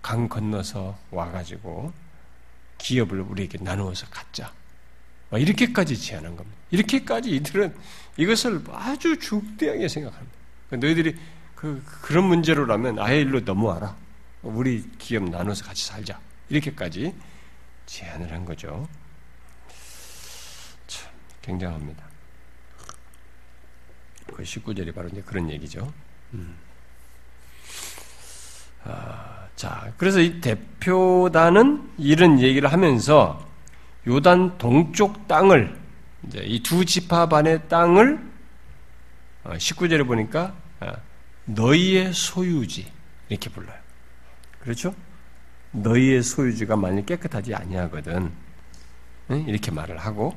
강 건너서 와가지고 기업을 우리에게 나누어서 갖자. 이렇게까지 제안한 겁니다. 이렇게까지 이들은 이것을 아주 중대하게 생각합니다. 너희들이 그, 그런 문제로라면 아예 일로 넘어와라. 우리 기업 나눠서 같이 살자. 이렇게까지 제안을 한 거죠. 참, 굉장합니다. 그 19절이 바로 이제 그런 얘기죠. 음. 아, 자, 그래서 이 대표단은 이런 얘기를 하면서 요단 동쪽 땅을 이제 이 두 지파 반의 땅을 19절에 어, 보니까 어, 너희의 소유지 이렇게 불러요. 그렇죠? 너희의 소유지가 만약 깨끗하지 아니하거든 이렇게 말을 하고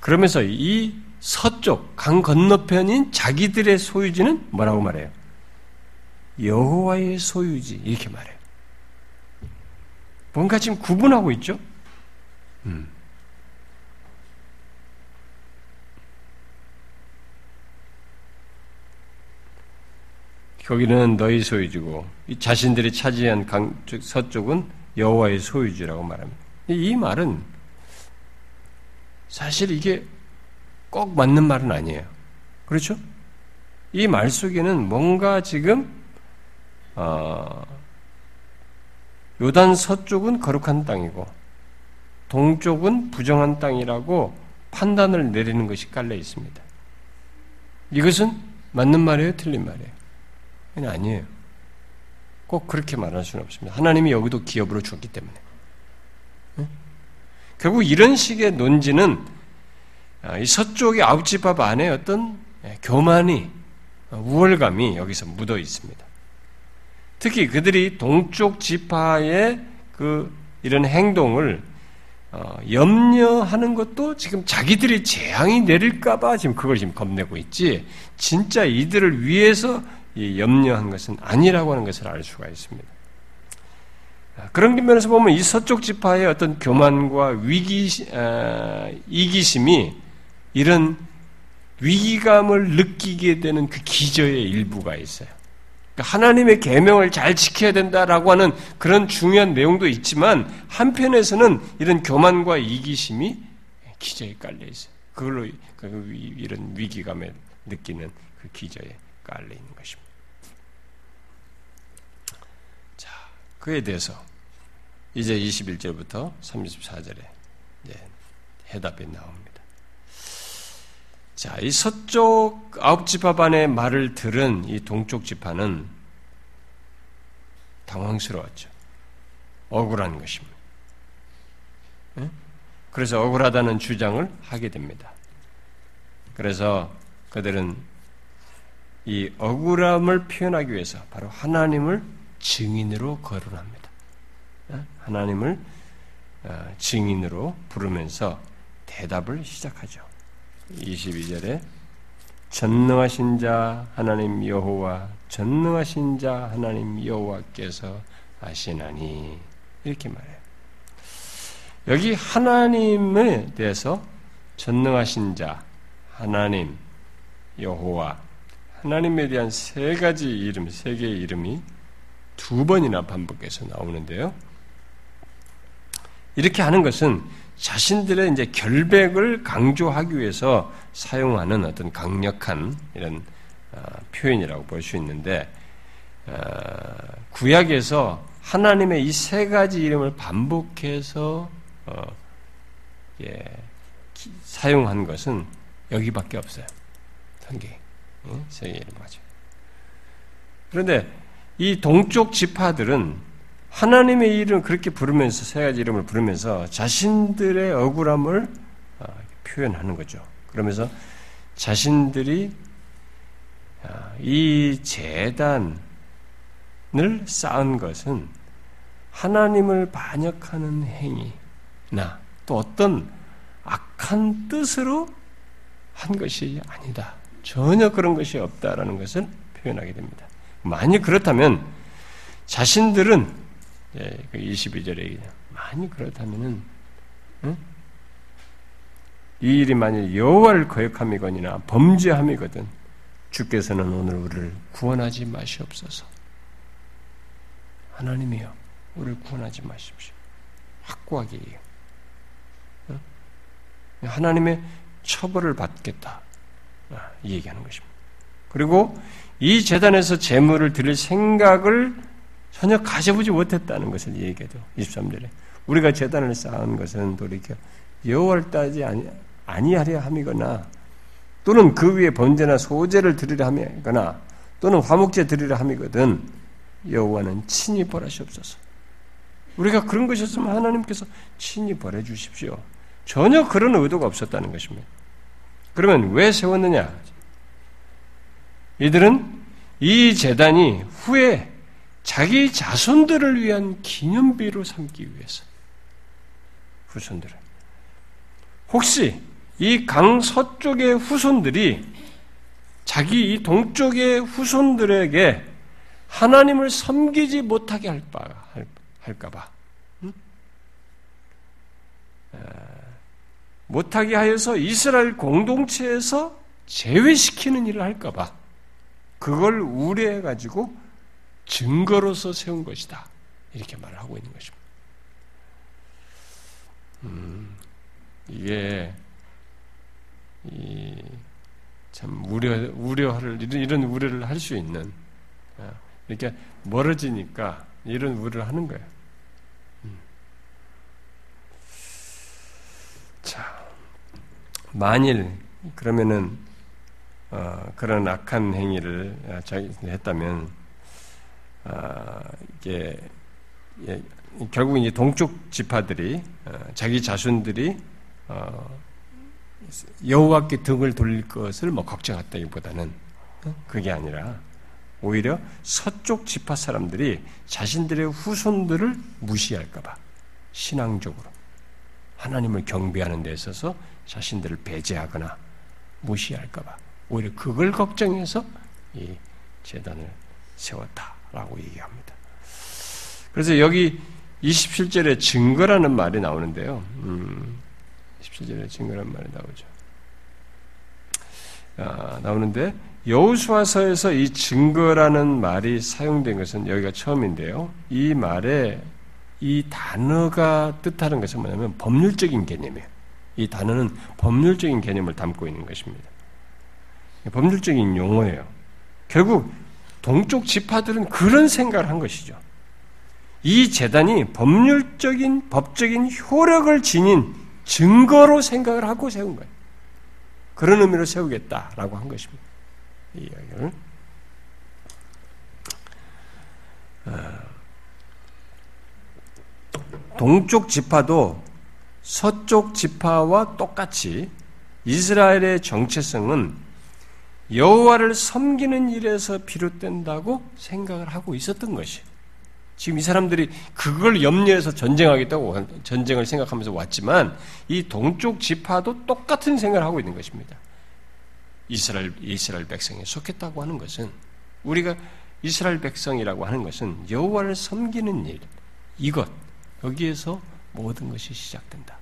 그러면서 이 서쪽 강 건너편인 자기들의 소유지는 뭐라고 말해요? 여호와의 소유지 이렇게 말해요. 뭔가 지금 구분하고 있죠? 음. 거기는 너희 소유지고 자신들이 차지한 강 서쪽은 여호와의 소유지라고 말합니다. 이 말은 사실 이게 꼭 맞는 말은 아니에요. 그렇죠? 이 말 속에는 뭔가 지금 어, 요단 서쪽은 거룩한 땅이고 동쪽은 부정한 땅이라고 판단을 내리는 것이 깔려 있습니다. 이것은 맞는 말이에요, 틀린 말이에요? 아니에요. 꼭 그렇게 말할 수는 없습니다. 하나님이 여기도 기업으로 줬기 때문에. 결국 이런 식의 논지는 아, 이 서쪽의 아홉 집합 안에 어떤 예, 교만이 어, 우월감이 여기서 묻어 있습니다. 특히 그들이 동쪽 지파의 그 이런 행동을 어, 염려하는 것도 지금 자기들이 재앙이 내릴까봐 지금 그걸 지금 겁내고 있지, 진짜 이들을 위해서 염려한 것은 아니라고 하는 것을 알 수가 있습니다. 아, 그런 면에서 보면 이 서쪽 지파의 어떤 교만과 위기, 아, 이기심이 이런 위기감을 느끼게 되는 그 기저의 일부가 있어요. 그러니까 하나님의 계명을 잘 지켜야 된다라고 하는 그런 중요한 내용도 있지만 한편에서는 이런 교만과 이기심이 기저에 깔려 있어요. 그걸로 그 이런 위기감에 느끼는 그 기저에 깔려 있는 것입니다. 자, 그에 대해서 이제 21절부터 34절에 해답이 나옵니다. 자, 이 서쪽 아홉 지파반의 말을 들은 이 동쪽 지파는 당황스러웠죠. 억울한 것입니다. 그래서 억울하다는 주장을 하게 됩니다. 그래서 그들은 이 억울함을 표현하기 위해서 바로 하나님을 증인으로 거론합니다. 하나님을 어, 증인으로 부르면서 대답을 시작하죠. 22절에 전능하신 자 하나님 여호와 전능하신 자 하나님 여호와께서 아시나니 이렇게 말해요. 여기 하나님에 대해서 전능하신 자 하나님 여호와 하나님에 대한 세 가지 이름, 세 개의 이름이 두 번이나 반복해서 나오는데요. 이렇게 하는 것은 자신들의 이제 결백을 강조하기 위해서 사용하는 어떤 강력한 이런 어, 표현이라고 볼 수 있는데 어, 구약에서 하나님의 이 세 가지 이름을 반복해서 어, 예, 사용한 것은 여기밖에 없어요. 성경 세계 이름 맞죠. 그런데 이 동쪽 지파들은 하나님의 이름을 그렇게 부르면서 세 가지 이름을 부르면서 자신들의 억울함을 아, 표현하는 거죠. 그러면서 자신들이 아, 이 재단을 쌓은 것은 하나님을 반역하는 행위나 또 어떤 악한 뜻으로 한 것이 아니다. 전혀 그런 것이 없다라는 것을 표현하게 됩니다. 만약 그렇다면 자신들은 예, 그 22절에 만약 그렇다면은 응? 이 일이 만일 여호와를 거역함이거니나 범죄함이거든 주께서는 오늘 우리를 구원하지 마시옵소서. 하나님이여 우리를 구원하지 마십시오. 확고하게 하나님의 처벌을 받겠다. 아, 이 얘기하는 것입니다. 그리고 이 재단에서 재물을 드릴 생각을 전혀 가져보지 못했다는 것을 얘기해도 23절에 우리가 재단을 쌓은 것은 돌이켜 여호와를 따지 아니, 아니하려 함이거나 또는 그 위에 번제나 소제를 드리려 함이거나 또는 화목제 드리려 함이거든 여호와는 친히 벌하시옵소서. 우리가 그런 것이었으면 하나님께서 친히 벌해 주십시오. 전혀 그런 의도가 없었다는 것입니다. 그러면 왜 세웠느냐? 이들은 이 재단이 후에 자기 자손들을 위한 기념비로 삼기 위해서 후손들을 혹시 이 강 서쪽의 후손들이 자기 이 동쪽의 후손들에게 하나님을 섬기지 못하게 할까, 할까봐. 응? 못하게 하여서 이스라엘 공동체에서 제외시키는 일을 할까봐. 그걸 우려해 가지고 증거로서 세운 것이다. 이렇게 말을 하고 있는 것입니다. 음, 이게, 이, 참, 우려, 우려를, 이런 우려를 할 수 있는, 어, 이렇게 멀어지니까 이런 우려를 하는 거예요. 음. 자, 만일, 그러면은, 어, 그런 악한 행위를 어, 했다면, 어, 이게, 예, 결국 이제 동쪽 지파들이, 어, 자기 자손들이, 어, 여호와께 등을 돌릴 것을 뭐 걱정했다기보다는, 어, 그게 아니라, 오히려 서쪽 지파 사람들이 자신들의 후손들을 무시할까봐 신앙적으로 하나님을 경배하는 데 있어서 자신들을 배제하거나 무시할까봐 오히려 그걸 걱정해서 이 재단을 세웠다라고 얘기합니다. 그래서 여기 27절에 증거라는 말이 나오는데요. 음, 27절에 증거라는 말이 나오죠. 아, 나오는데 여우수화서에서 이 증거라는 말이 사용된 것은 여기가 처음인데요. 이 말에 이 단어가 뜻하는 것은 뭐냐면 법률적인 개념이에요. 이 단어는 법률적인 개념을 담고 있는 것입니다. 법률적인 용어예요. 결국 동쪽 지파들은 그런 생각을 한 것이죠. 이 재단이 법률적인 법적인 효력을 지닌 증거로 생각을 하고 세운 거예요. 그런 의미로 세우겠다라고 한 것입니다. 이 이야기를. 아, 동쪽 지파도 서쪽 지파와 똑같이 이스라엘의 정체성은 여호와를 섬기는 일에서 비롯된다고 생각을 하고 있었던 것이. 지금 이 사람들이 그걸 염려해서 전쟁하겠다고 전쟁을 생각하면서 왔지만 이 동쪽 지파도 똑같은 생각을 하고 있는 것입니다. 이스라엘 이스라엘 백성에 속했다고 하는 것은 우리가 이스라엘 백성이라고 하는 것은 여호와를 섬기는 일 이것 여기에서 모든 것이 시작된다.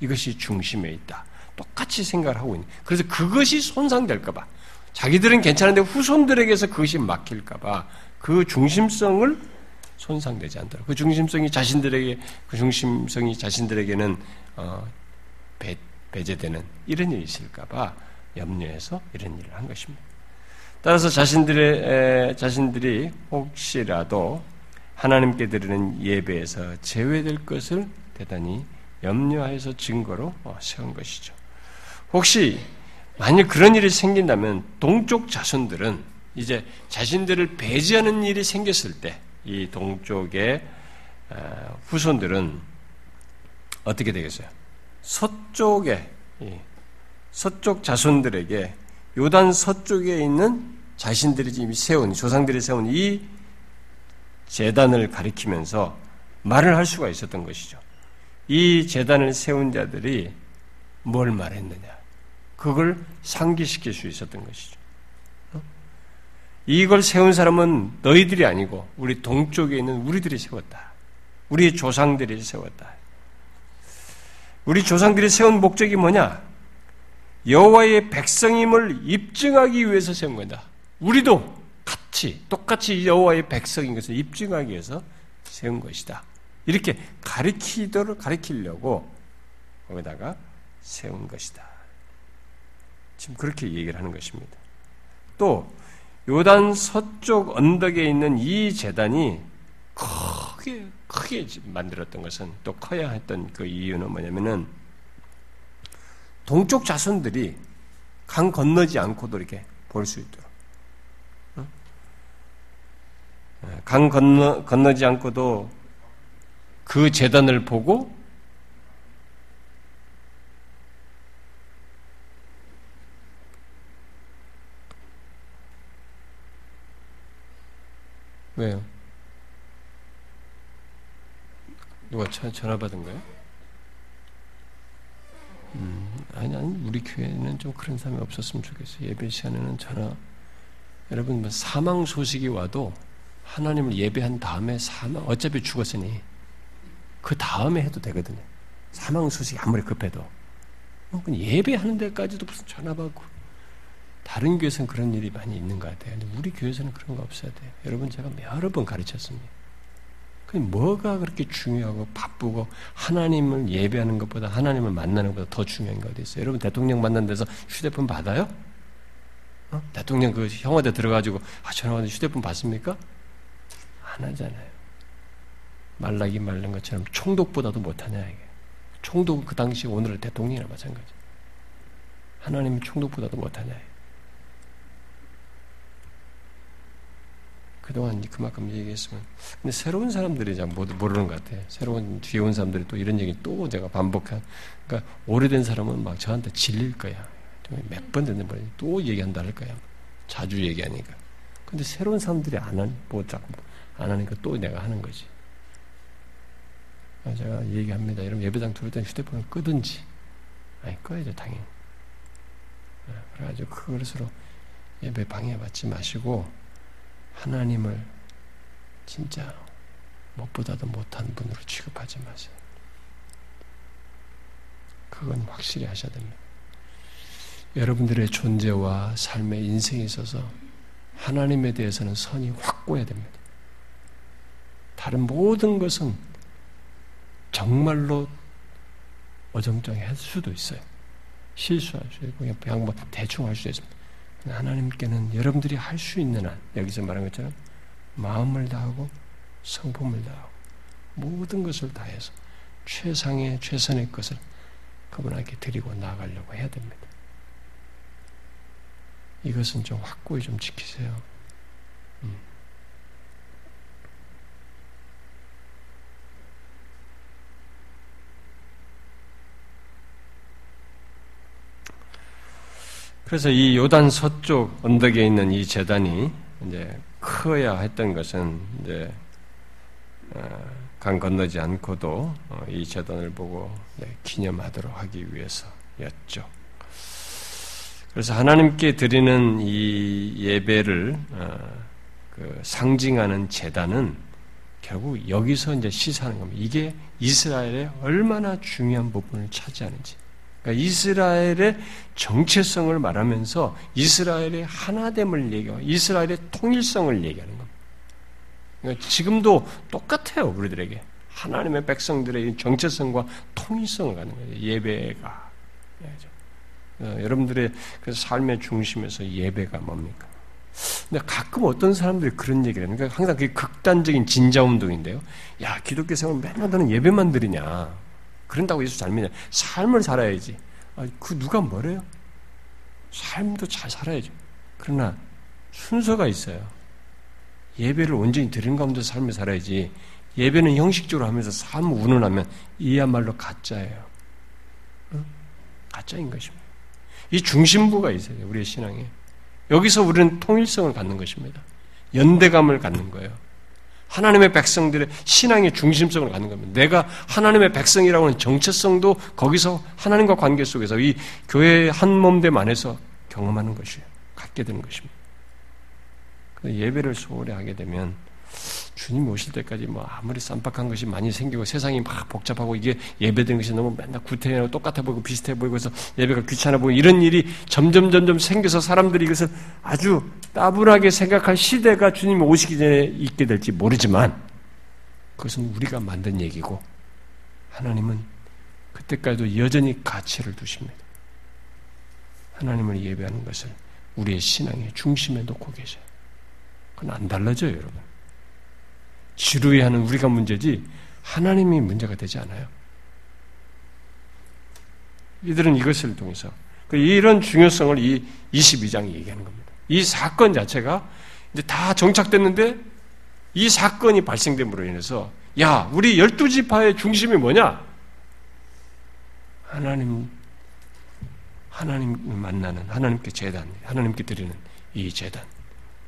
이것이 중심에 있다. 똑같이 생각을 하고 있는. 그래서 그것이 손상될까봐 자기들은 괜찮은데 후손들에게서 그것이 막힐까봐 그 중심성을 손상되지 않도록 그 중심성이 자신들에게 그 중심성이 자신들에게는 어, 배, 배제되는 이런 일이 있을까봐 염려해서 이런 일을 한 것입니다. 따라서 자신들의 자신들이 혹시라도 하나님께 드리는 예배에서 제외될 것을 대단히 염려해서 증거로 어, 세운 것이죠. 혹시 만약 그런 일이 생긴다면 동쪽 자손들은 이제 자신들을 배제하는 일이 생겼을 때 이 동쪽의 어, 후손들은 어떻게 되겠어요? 서쪽에 서쪽 자손들에게 요단 서쪽에 있는 자신들이 지금 세운 조상들이 세운 이 재단을 가리키면서 말을 할 수가 있었던 것이죠. 이 재단을 세운 자들이 뭘 말했느냐? 그걸 상기시킬 수 있었던 것이죠. 어? 이걸 세운 사람은 너희들이 아니고 우리 동쪽에 있는 우리들이 세웠다. 우리 조상들이 세웠다. 우리 조상들이 세운 목적이 뭐냐? 여호와의 백성임을 입증하기 위해서 세운 거다. 우리도 같이 똑같이 여호와의 백성인 것을 입증하기 위해서 세운 것이다. 이렇게 가리키도록 가리키려고 거기다가 세운 것이다. 지금 그렇게 얘기를 하는 것입니다. 또 요단 서쪽 언덕에 있는 이 재단이 크게 크게 만들었던 것은 또 커야 했던 그 이유는 뭐냐면은 동쪽 자손들이 강 건너지 않고도 이렇게 볼 수 있도록 강 건너 건너지 않고도 그 재단을 보고 왜요? 누가 전화 받은 거예요? 음, 아니, 아니, 우리 교회는 좀 그런 사람이 없었으면 좋겠어요. 예배 시간에는 전화, 여러분, 뭐 사망 소식이 와도 하나님을 예배한 다음에 사망, 어차피 죽었으니 그 다음에 해도 되거든요. 사망 소식이 아무리 급해도. 뭐 예배하는 데까지도 무슨 전화 받고. 다른 교회에서는 그런 일이 많이 있는 것 같아요. 우리 교회에서는 그런 거 없어야 돼요. 여러분 제가 여러 번 가르쳤습니다. 그 뭐가 그렇게 중요하고 바쁘고 하나님을 예배하는 것보다 하나님을 만나는 것보다 더 중요한 게 어디 있어요? 여러분 대통령 만난 데서 휴대폰 받아요? 어? 대통령 그 형화대 들어가지고 아 전화 왔는데 휴대폰 받습니까? 안 하잖아요. 말라기 말른 것처럼 총독보다도 못하냐 이게. 총독 그 당시 오늘의 대통령이나 마찬가지. 하나님은 총독보다도 못하냐. 그동안 그만큼 얘기했으면. 근데 새로운 사람들이 잘 모르는 것 같아요. 새로운 뒤에 온 사람들이 또 이런 얘기 또 제가 반복한. 그러니까 오래된 사람은 막 저한테 질릴 거야. 몇 번 듣는 거야. 또 얘기한다 할 거야. 자주 얘기하니까. 근데 새로운 사람들이 안 하니, 뭐 안 하니까 또 내가 하는 거지. 제가 얘기합니다. 여러분 예배당 들어올 때 휴대폰을 끄든지. 아니, 꺼야죠, 당연히. 그래가지고 그것으로 예배 방해받지 마시고, 하나님을 진짜 무엇보다도 못한 분으로 취급하지 마세요. 그건 확실히 하셔야 됩니다. 여러분들의 존재와 삶의 인생에 있어서 하나님에 대해서는 선이 확고해야 됩니다. 다른 모든 것은 정말로 어정쩡할 수도 있어요. 실수할 수 있고, 그냥 뭐 대충 할수 있습니다. 하나님께는 여러분들이 할 수 있는 한, 여기서 말한 것처럼 마음을 다하고 성품을 다하고 모든 것을 다해서 최상의 최선의 것을 그분에게 드리고 나아가려고 해야 됩니다. 이것은 좀 확고히 좀 지키세요. 그래서 이 요단 서쪽 언덕에 있는 이 재단이 이제 커야 했던 것은 이제 어, 강 건너지 않고도 어, 이 재단을 보고 기념하도록 하기 위해서였죠. 그래서 하나님께 드리는 이 예배를 어, 그 상징하는 재단은 결국 여기서 이제 시사하는 겁니다. 이게 이스라엘의 얼마나 중요한 부분을 차지하는지. 그러니까 이스라엘의 정체성을 말하면서 이스라엘의 하나됨을 얘기하고 이스라엘의 통일성을 얘기하는 겁니다. 그러니까 지금도 똑같아요, 우리들에게. 하나님의 백성들의 정체성과 통일성을 갖는 거예요. 예배가. 어, 여러분들의 그 삶의 중심에서 예배가 뭡니까? 근데 가끔 어떤 사람들이 그런 얘기를 해요. 그러니까 항상 그게 극단적인 진자 운동인데요. 야, 기독교 생활 맨날 너는 예배만 드리냐. 그런다고 예수 잘 믿냐. 삶을 살아야지. 아, 그 누가 뭐래요? 삶도 잘 살아야죠. 그러나 순서가 있어요. 예배를 온전히 드리는 가운데 삶을 살아야지. 예배는 형식적으로 하면서 삶을 운운하면 이야말로 가짜예요. 어? 가짜인 것입니다. 이 중심부가 있어요. 우리의 신앙에. 여기서 우리는 통일성을 갖는 것입니다. 연대감을 갖는 거예요. 하나님의 백성들의 신앙의 중심성을 갖는 겁니다. 내가 하나님의 백성이라고 하는 정체성도 거기서 하나님과 관계 속에서 이 교회의 한 몸됨 안에서 경험하는 것이에요. 갖게 되는 것입니다. 예배를 소홀히 하게 되면 주님 오실 때까지 뭐 아무리 쌈박한 것이 많이 생기고 세상이 막 복잡하고 이게 예배드리는 것이 너무 맨날 구태하고 똑같아 보이고 비슷해 보이고 해서 예배가 귀찮아 보이고 이런 일이 점점 점점 생겨서 사람들이 이것을 아주 따분하게 생각할 시대가 주님 오시기 전에 있게 될지 모르지만 그것은 우리가 만든 얘기고 하나님은 그때까지도 여전히 가치를 두십니다. 하나님을 예배하는 것을 우리의 신앙의 중심에 놓고 계셔요. 그건 안 달라져요, 여러분. 지루해하는 우리가 문제지 하나님이 문제가 되지 않아요. 이들은 이것을 통해서 그 이런 중요성을 이 22장이 얘기하는 겁니다. 이 사건 자체가 이제 다 정착됐는데 이 사건이 발생됨으로 인해서 야 우리 열두 지파의 중심이 뭐냐? 하나님 하나님을 만나는 하나님께 재단, 하나님께 드리는 이 재단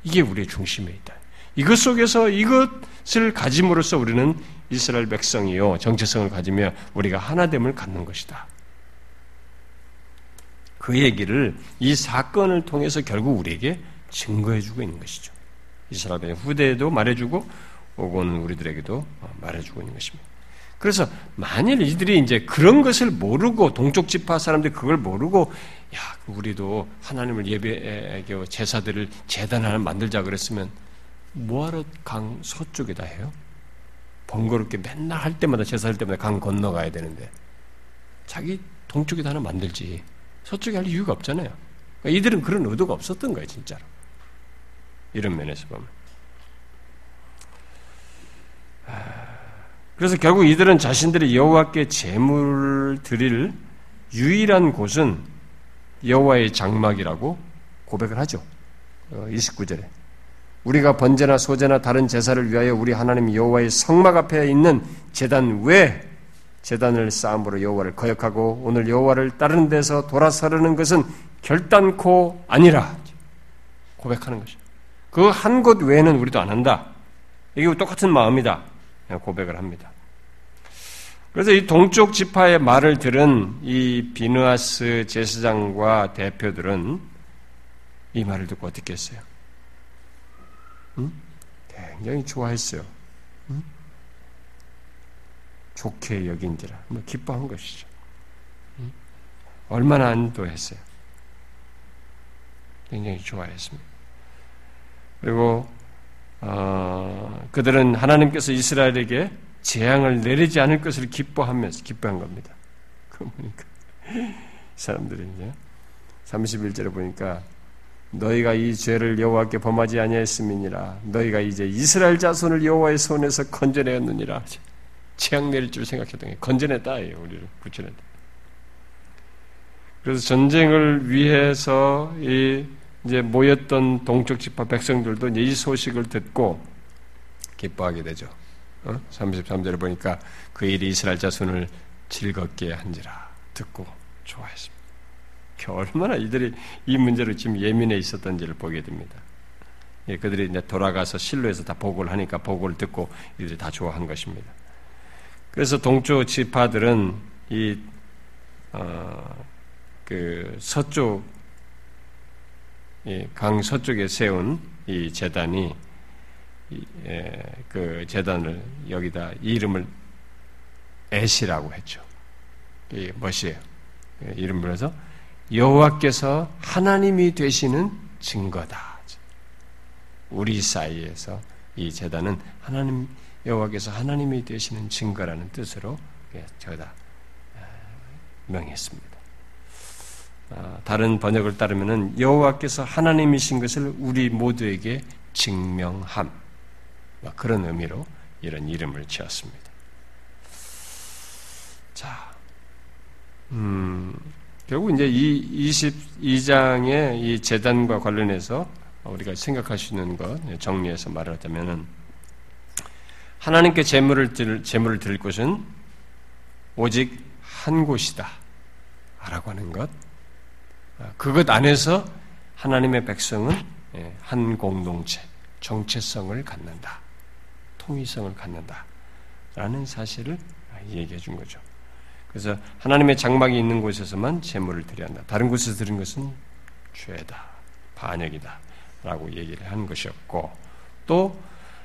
이게 우리의 중심에 있다. 이것 속에서 이것을 가짐으로써 우리는 이스라엘 백성이요 정체성을 가지며 우리가 하나됨을 갖는 것이다. 그 얘기를 이 사건을 통해서 결국 우리에게 증거해주고 있는 것이죠. 이스라엘의 후대에도 말해주고 혹은 우리들에게도 말해주고 있는 것입니다. 그래서 만일 이들이 이제 그런 것을 모르고 동쪽 지파 사람들이 그걸 모르고 야 우리도 하나님을 예배 제사들을 재단 하나 만들자 그랬으면 뭐하러 강 서쪽에다 해요? 번거롭게 맨날 할 때마다 제사할 때마다 강 건너가야 되는데 자기 동쪽에다 하나 만들지 서쪽에 할 이유가 없잖아요. 그러니까 이들은 그런 의도가 없었던 거예요, 진짜로. 이런 면에서 보면. 그래서 결국 이들은 자신들이 여호와께 제물을 드릴 유일한 곳은 여호와의 장막이라고 고백을 하죠. 29절에. 어, 우리가 번제나 소제나 다른 제사를 위하여 우리 하나님 여호와의 성막 앞에 있는 제단 외 제단을 쌓음으로 여호와를 거역하고 오늘 여호와를 따르는 데서 돌아서려는 것은 결단코 아니라 고백하는 것이. 그한 곳 외에는 우리도 안 한다. 이게 똑같은 마음이다. 고백을 합니다. 그래서 이 동쪽 지파의 말을 들은 이 비누아스 제사장과 대표들은 이 말을 듣고 어떻게 했어요? 응? 굉장히 좋아했어요. 응? 좋게 여긴지라 뭐 기뻐한 것이죠. 응? 얼마나 안도했어요. 굉장히 좋아했습니다. 그리고 어, 그들은 하나님께서 이스라엘에게 재앙을 내리지 않을 것을 기뻐하면서 기뻐한 겁니다. 그 보니까 사람들이 이제 31절에 보니까 너희가 이 죄를 여호와께 범하지 아니하였음이니라 너희가 이제 이스라엘 자손을 여호와의 손에서 건져내었느니라 재앙 내릴 줄 생각했던 게 건져냈다 우리를 구출했다. 그래서 전쟁을 위해서 이 이제 모였던 동쪽 지파 백성들도 이제 이 소식을 듣고 기뻐하게 되죠. 어? 33절에 보니까 그 일이 이스라엘 자손을 즐겁게 한지라 듣고 좋아했습니다. 얼마나 이들이 이 문제로 지금 예민해 있었던지를 보게 됩니다. 예, 그들이 이제 돌아가서 실로에서 다 보고를 하니까 보고를 듣고 이들이 다 좋아한 것입니다. 그래서 동쪽 지파들은 이, 어, 그 서쪽, 강 서쪽에 세운 이 재단이 예, 그 재단을 여기다 이름을 에시라고 했죠. 이 멋이에요. 예, 이름 불러서 여호와께서 하나님이 되시는 증거다. 우리 사이에서 이 재단은 하나님 여호와께서 하나님이 되시는 증거라는 뜻으로 예, 저다 아, 명했습니다. 아, 다른 번역을 따르면은 여호와께서 하나님이신 것을 우리 모두에게 증명함. 그런 의미로 이런 이름을 지었습니다. 자, 음, 결국 이제 이 22장의 이 재단과 관련해서 우리가 생각할 수 있는 것 정리해서 말하자면은 하나님께 재물을 들 재물을 드릴 곳은 오직 한 곳이다. 라고 하는 것. 그것 안에서 하나님의 백성은 예, 한 공동체, 정체성을 갖는다. 통일성을 갖는다. 라는 사실을 얘기해 준 거죠. 그래서 하나님의 장막이 있는 곳에서만 제물을 드려야 한다. 다른 곳에서 드린 것은 죄다. 반역이다. 라고 얘기를 한 것이었고, 또,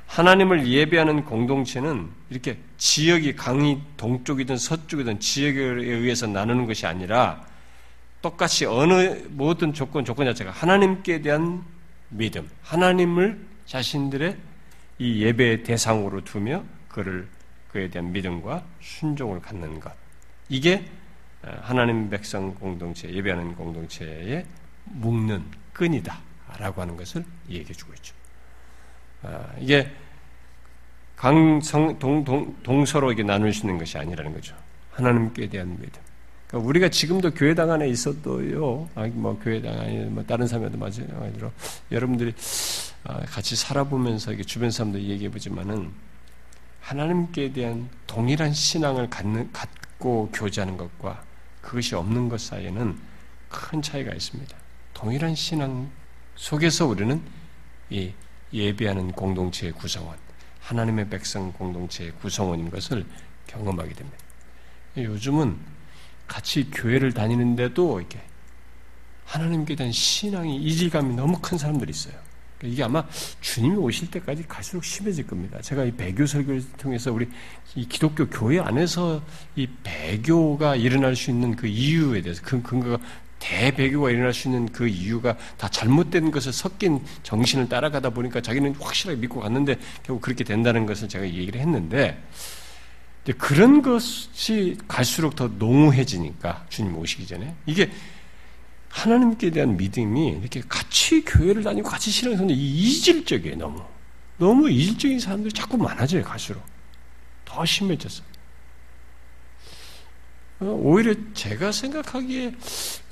하나님을 예배하는 공동체는 이렇게 지역이 강이 동쪽이든 서쪽이든 지역에 의해서 나누는 것이 아니라 똑같이 어느 모든 조건 조건 자체가 하나님께 대한 믿음, 하나님을 자신들의 이 예배의 대상으로 두며 그를 그에 대한 믿음과 순종을 갖는 것. 이게 하나님 백성 공동체, 예배하는 공동체의 묶는 끈이다 라고 하는 것을 얘기해 주고 있죠. 아, 이게 강성 동, 동, 동서로 이게 나눌 수 있는 것이 아니라는 거죠. 하나님께 대한 믿음. 그러니까 우리가 지금도 교회당 안에 있어도요, 아, 뭐 교회당 안에 뭐 다른 사람도 마찬가지로 여러분들이 아, 같이 살아보면서 이게 주변 사람들 얘기해 보지만은 하나님께 대한 동일한 신앙을 갖는, 갖 고 교제하는 것과 그것이 없는 것 사이에는 큰 차이가 있습니다. 동일한 신앙 속에서 우리는 이 예배하는 공동체의 구성원, 하나님의 백성 공동체의 구성원인 것을 경험하게 됩니다. 요즘은 같이 교회를 다니는데도 이렇게 하나님께 대한 신앙이 이질감이 너무 큰 사람들이 있어요. 그러니까 이게 아마 주님이 오실 때까지 갈수록 심해질 겁니다. 제가 이 배교 설교를 통해서 우리 이 기독교 교회 안에서 이 배교가 일어날 수 있는 그 이유에 대해서 그 근거가 대배교가 일어날 수 있는 그 이유가 다 잘못된 것을 섞인 정신을 따라가다 보니까 자기는 확실하게 믿고 갔는데 결국 그렇게 된다는 것을 제가 얘기를 했는데 그런 것이 갈수록 더 농후해지니까 주님 오시기 전에 이게 하나님께 대한 믿음이 이렇게 같이 교회를 다니고 같이 신앙생활 이질적이에요 너무 너무 이질적인 사람들이 자꾸 많아져요 갈수록 더 심해졌어. 어, 오히려 제가 생각하기에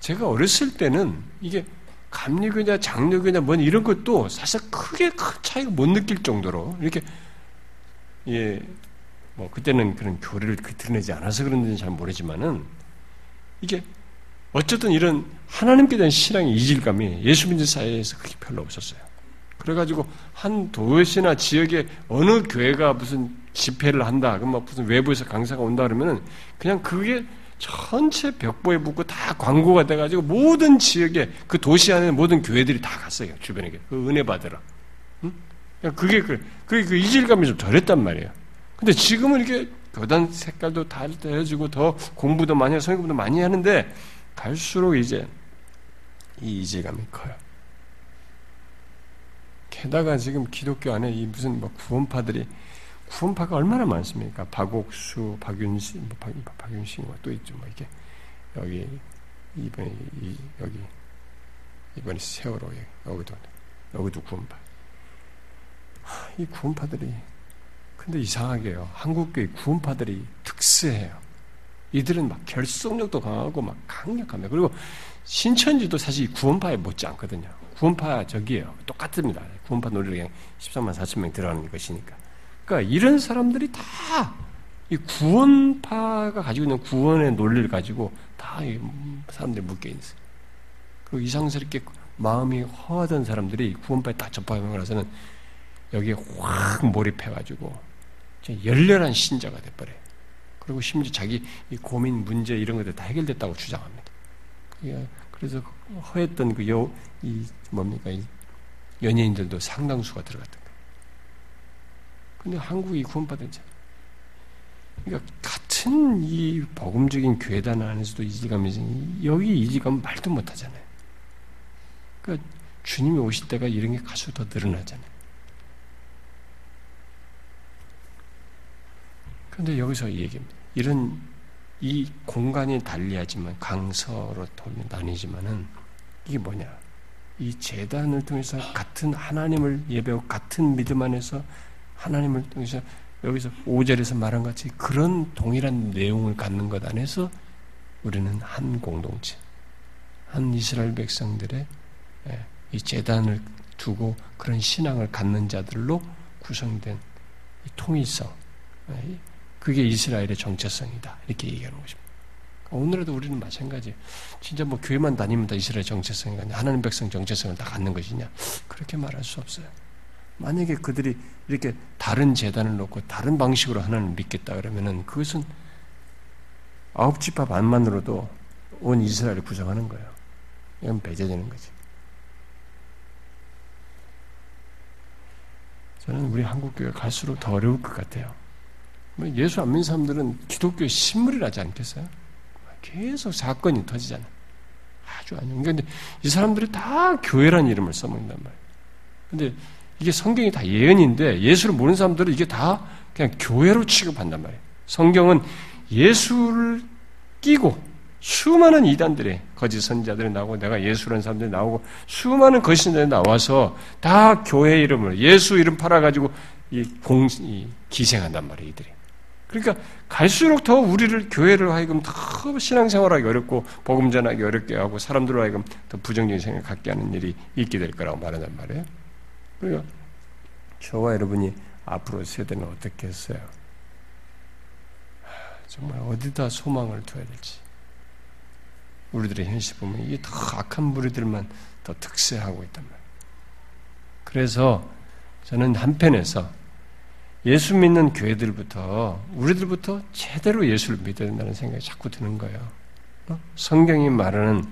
제가 어렸을 때는 이게 감리교냐 장로교냐 뭐 이런 것도 사실 크게 큰 차이가 못 느낄 정도로 이렇게 예. 뭐 그때는 그런 교리를 그 드러내지 않아서 그런지는 잘 모르지만은 이게 어쨌든 이런 하나님께 대한 신앙의 이질감이 예수 믿는 사회에서 그렇게 별로 없었어요. 그래가지고 한 도시나 지역에 어느 교회가 무슨 집회를 한다, 그럼 막 무슨 외부에서 강사가 온다 그러면은 그냥 그게 전체 벽보에 붙고 다 광고가 돼가지고 모든 지역에 그 도시 안에 모든 교회들이 다 갔어요 주변에 그 은혜 받으러. 응? 그게 그 그게 그 이질감이 좀 덜했단 말이에요. 근데 지금은 이렇게 교단 색깔도 다 해주고 더 공부도 많이 하고 성경도 많이 하는데 갈수록 이제 이 이질감이 커요. 게다가 지금 기독교 안에 이 무슨 뭐 구원파들이 구원파가 얼마나 많습니까? 박옥수, 박윤신, 뭐 박, 박윤신 또 있죠. 뭐 이게 여기 이번에 이, 여기 이번에 세월호 여기도 여기도 구원파. 이 구원파들이 근데 이상하게요. 한국교회 구원파들이 특수해요. 이들은 막 결속력도 강하고 막 강력합니다. 그리고 신천지도 사실 구원파에 못지 않거든요. 구원파 저기에요. 똑같습니다. 구원파 노래를 그냥 13만 4천 명 들어가는 것이니까. 그러니까 이런 사람들이 다 이 구원파가 가지고 있는 구원의 논리를 가지고 다 사람들이 묶여 있어요. 그 이상스럽게 마음이 허하던 사람들이 구원파에 딱 접하고 나서는 여기에 확 몰입해가지고 열렬한 신자가 돼버려요. 그리고 심지어 자기 고민, 문제 이런 것들 다 해결됐다고 주장합니다. 그래서 허했던 그 여, 이 뭡니까, 이 연예인들도 상당수가 들어갔던 거예요. 근데 한국이 구원받은 자. 그러니까 같은 이 복음적인 교회단 안에서도 이지감이 여기 이지감은 말도 못하잖아요. 그러니까 주님이 오실 때가 이런 게 가수 더 늘어나잖아요. 그런데 여기서 이 얘기입니다. 이런 이 공간이 달리하지만 강서로 돌면 나뉘지만은 이게 뭐냐? 이 재단을 통해서 같은 하나님을 예배하고 같은 믿음 안에서 하나님을 통해서 여기서 5절에서 말한 같이 그런 동일한 내용을 갖는 것 안에서 우리는 한 공동체, 한 이스라엘 백성들의 예, 이 재단을 두고 그런 신앙을 갖는 자들로 구성된 통일성, 예, 그게 이스라엘의 정체성이다. 이렇게 얘기하는 것입니다. 오늘에도 우리는 마찬가지. 진짜 뭐 교회만 다니면 다 이스라엘 정체성인가, 하나님 백성 정체성을 다 갖는 것이냐? 그렇게 말할 수 없어요. 만약에 그들이 이렇게 다른 재단을 놓고 다른 방식으로 하나님을 믿겠다 그러면은 그것은 아홉 집합 안만으로도 온 이스라엘을 구성하는 거예요. 이건 배제되는 거지. 저는 우리 한국교회 갈수록 더 어려울 것 같아요. 뭐 예수 안 믿는 사람들은 기독교 신물이라지 않겠어요? 계속 사건이 터지잖아요. 아주 안 좋은. 근데 이 사람들이 다 교회란 이름을 써먹는단 말이에요. 근데 이게 성경이 다 예언인데 예수를 모르는 사람들은 이게 다 그냥 교회로 취급한단 말이에요. 성경은 예수를 끼고 수많은 이단들이 거짓 선자들이 나오고 내가 예수라는 사람들이 나오고 수많은 거짓 선자들이 나와서 다 교회 이름을 예수 이름 팔아가지고 이 공, 이 기생한단 말이에요, 이들이. 그러니까 갈수록 더 우리를 교회를 하여금 더 신앙생활하기 어렵고 복음 전하기 어렵게 하고 사람들로 하여금 더 부정적인 생각 갖게 하는 일이 있게 될 거라고 말한단 말이에요. 그러니까 저와 여러분이 앞으로 세대는 어떻게 했어요? 정말 어디다 소망을 둬야 될지. 우리들의 현실 보면 이게 더 악한 무리들만 더 특세하고 있단 말이에요. 그래서 저는 한편에서 예수 믿는 교회들부터 우리들부터 제대로 예수를 믿어야 된다는 생각이 자꾸 드는 거예요. 어? 성경이 말하는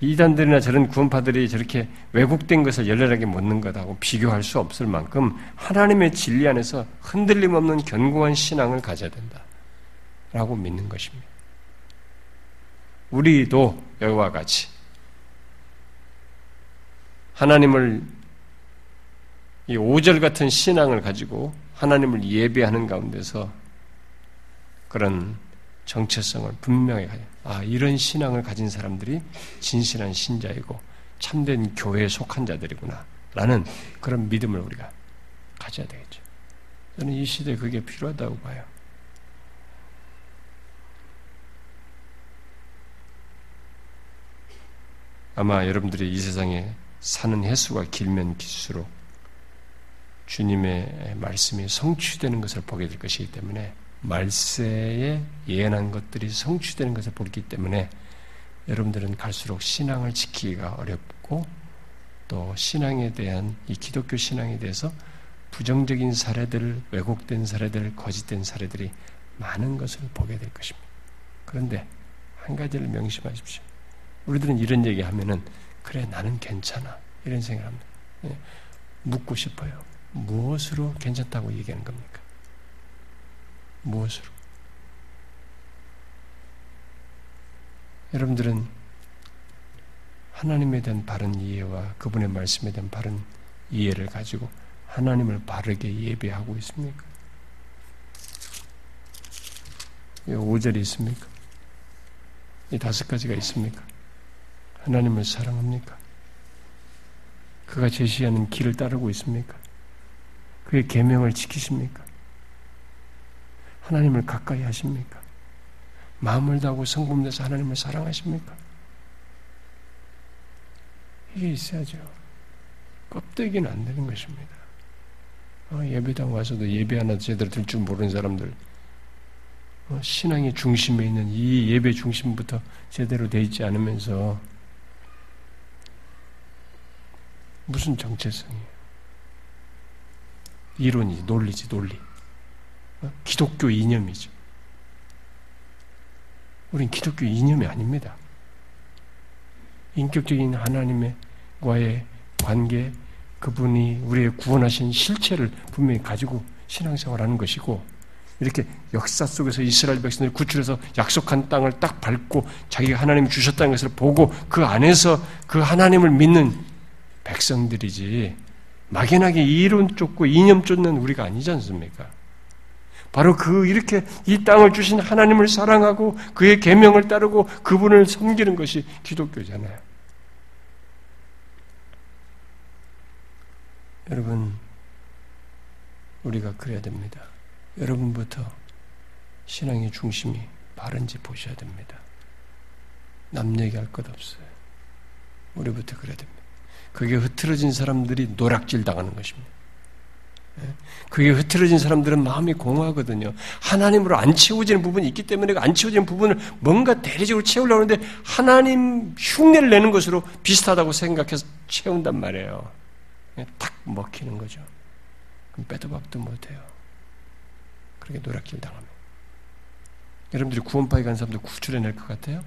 이단들이나 저런 구원파들이 저렇게 왜곡된 것을 열렬하게 묻는 것하고 비교할 수 없을 만큼 하나님의 진리 안에서 흔들림 없는 견고한 신앙을 가져야 된다. 라고 믿는 것입니다. 우리도 여기와 같이 하나님을 이 오절 같은 신앙을 가지고 하나님을 예배하는 가운데서 그런 정체성을 분명히 가져. 아, 이런 신앙을 가진 사람들이 진실한 신자이고 참된 교회에 속한 자들이구나. 라는 그런 믿음을 우리가 가져야 되겠죠. 저는 이 시대에 그게 필요하다고 봐요. 아마 여러분들이 이 세상에 사는 횟수가 길면 길수록 주님의 말씀이 성취되는 것을 보게 될 것이기 때문에 말세에 예언한 것들이 성취되는 것을 보기 때문에 여러분들은 갈수록 신앙을 지키기가 어렵고 또 신앙에 대한 이 기독교 신앙에 대해서 부정적인 사례들, 왜곡된 사례들, 거짓된 사례들이 많은 것을 보게 될 것입니다. 그런데 한 가지를 명심하십시오. 우리들은 이런 얘기 하면은, 그래, 나는 괜찮아. 이런 생각을 합니다. 예, 묻고 싶어요. 무엇으로 괜찮다고 얘기하는 겁니까? 무엇으로? 여러분들은 하나님에 대한 바른 이해와 그분의 말씀에 대한 바른 이해를 가지고 하나님을 바르게 예배하고 있습니까? 5절이 있습니까? 이 다섯 가지가 있습니까? 하나님을 사랑합니까? 그가 제시하는 길을 따르고 있습니까? 그의 계명을 지키십니까? 하나님을 가까이 하십니까? 마음을 다하고 성품 내서 하나님을 사랑하십니까? 이게 있어야죠. 껍데기는 안 되는 것입니다. 어, 예배당 와서도 예배 하나 제대로 들 줄 모르는 사람들, 어, 신앙의 중심에 있는 이 예배 중심부터 제대로 돼 있지 않으면서 무슨 정체성이에요? 이론이지, 논리지, 논리. 어? 기독교 이념이죠. 우린 기독교 이념이 아닙니다. 인격적인 하나님과의 관계, 그분이 우리의 구원하신 실체를 분명히 가지고 신앙생활하는 것이고, 이렇게 역사 속에서 이스라엘 백성들이 구출해서 약속한 땅을 딱 밟고 자기가 하나님이 주셨다는 것을 보고 그 안에서 그 하나님을 믿는 백성들이지 막연하게 이론 쫓고 이념 쫓는 우리가 아니지 않습니까? 바로 그 이렇게 이 땅을 주신 하나님을 사랑하고 그의 계명을 따르고 그분을 섬기는 것이 기독교잖아요. 여러분 우리가 그래야 됩니다. 여러분부터 신앙의 중심이 바른지 보셔야 됩니다. 남 얘기할 것 없어요. 우리부터 그래야 됩니다. 그게 흐트러진 사람들이 노락질 당하는 것입니다. 예? 그게 흐트러진 사람들은 마음이 공허하거든요. 하나님으로 안 채워지는 부분이 있기 때문에 그안 채워지는 부분을 뭔가 대리적으로 채우려고 하는데 하나님 흉내를 내는 것으로 비슷하다고 생각해서 채운단 말이에요. 예? 딱 먹히는 거죠. 그럼 빼도 박도 못해요. 그렇게 노랗길 당합니다. 여러분들이 구원파에 간 사람들 구출해낼 것 같아요?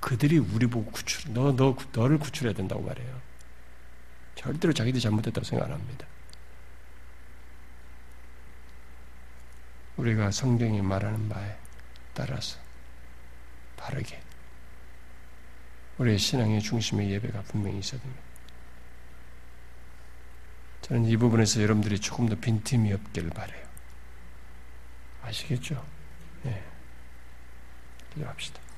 그들이 우리 보고 구출, 너, 너, 너를 구출해야 된다고 말해요. 절대로 자기들이 잘못했다고 생각 안 합니다. 우리가 성경이 말하는 바에 따라서 바르게 우리의 신앙의 중심의 예배가 분명히 있어야 됩니다. 저는 이 부분에서 여러분들이 조금 더 빈틈이 없기를 바래요. 아시겠죠? 네. 기도합시다.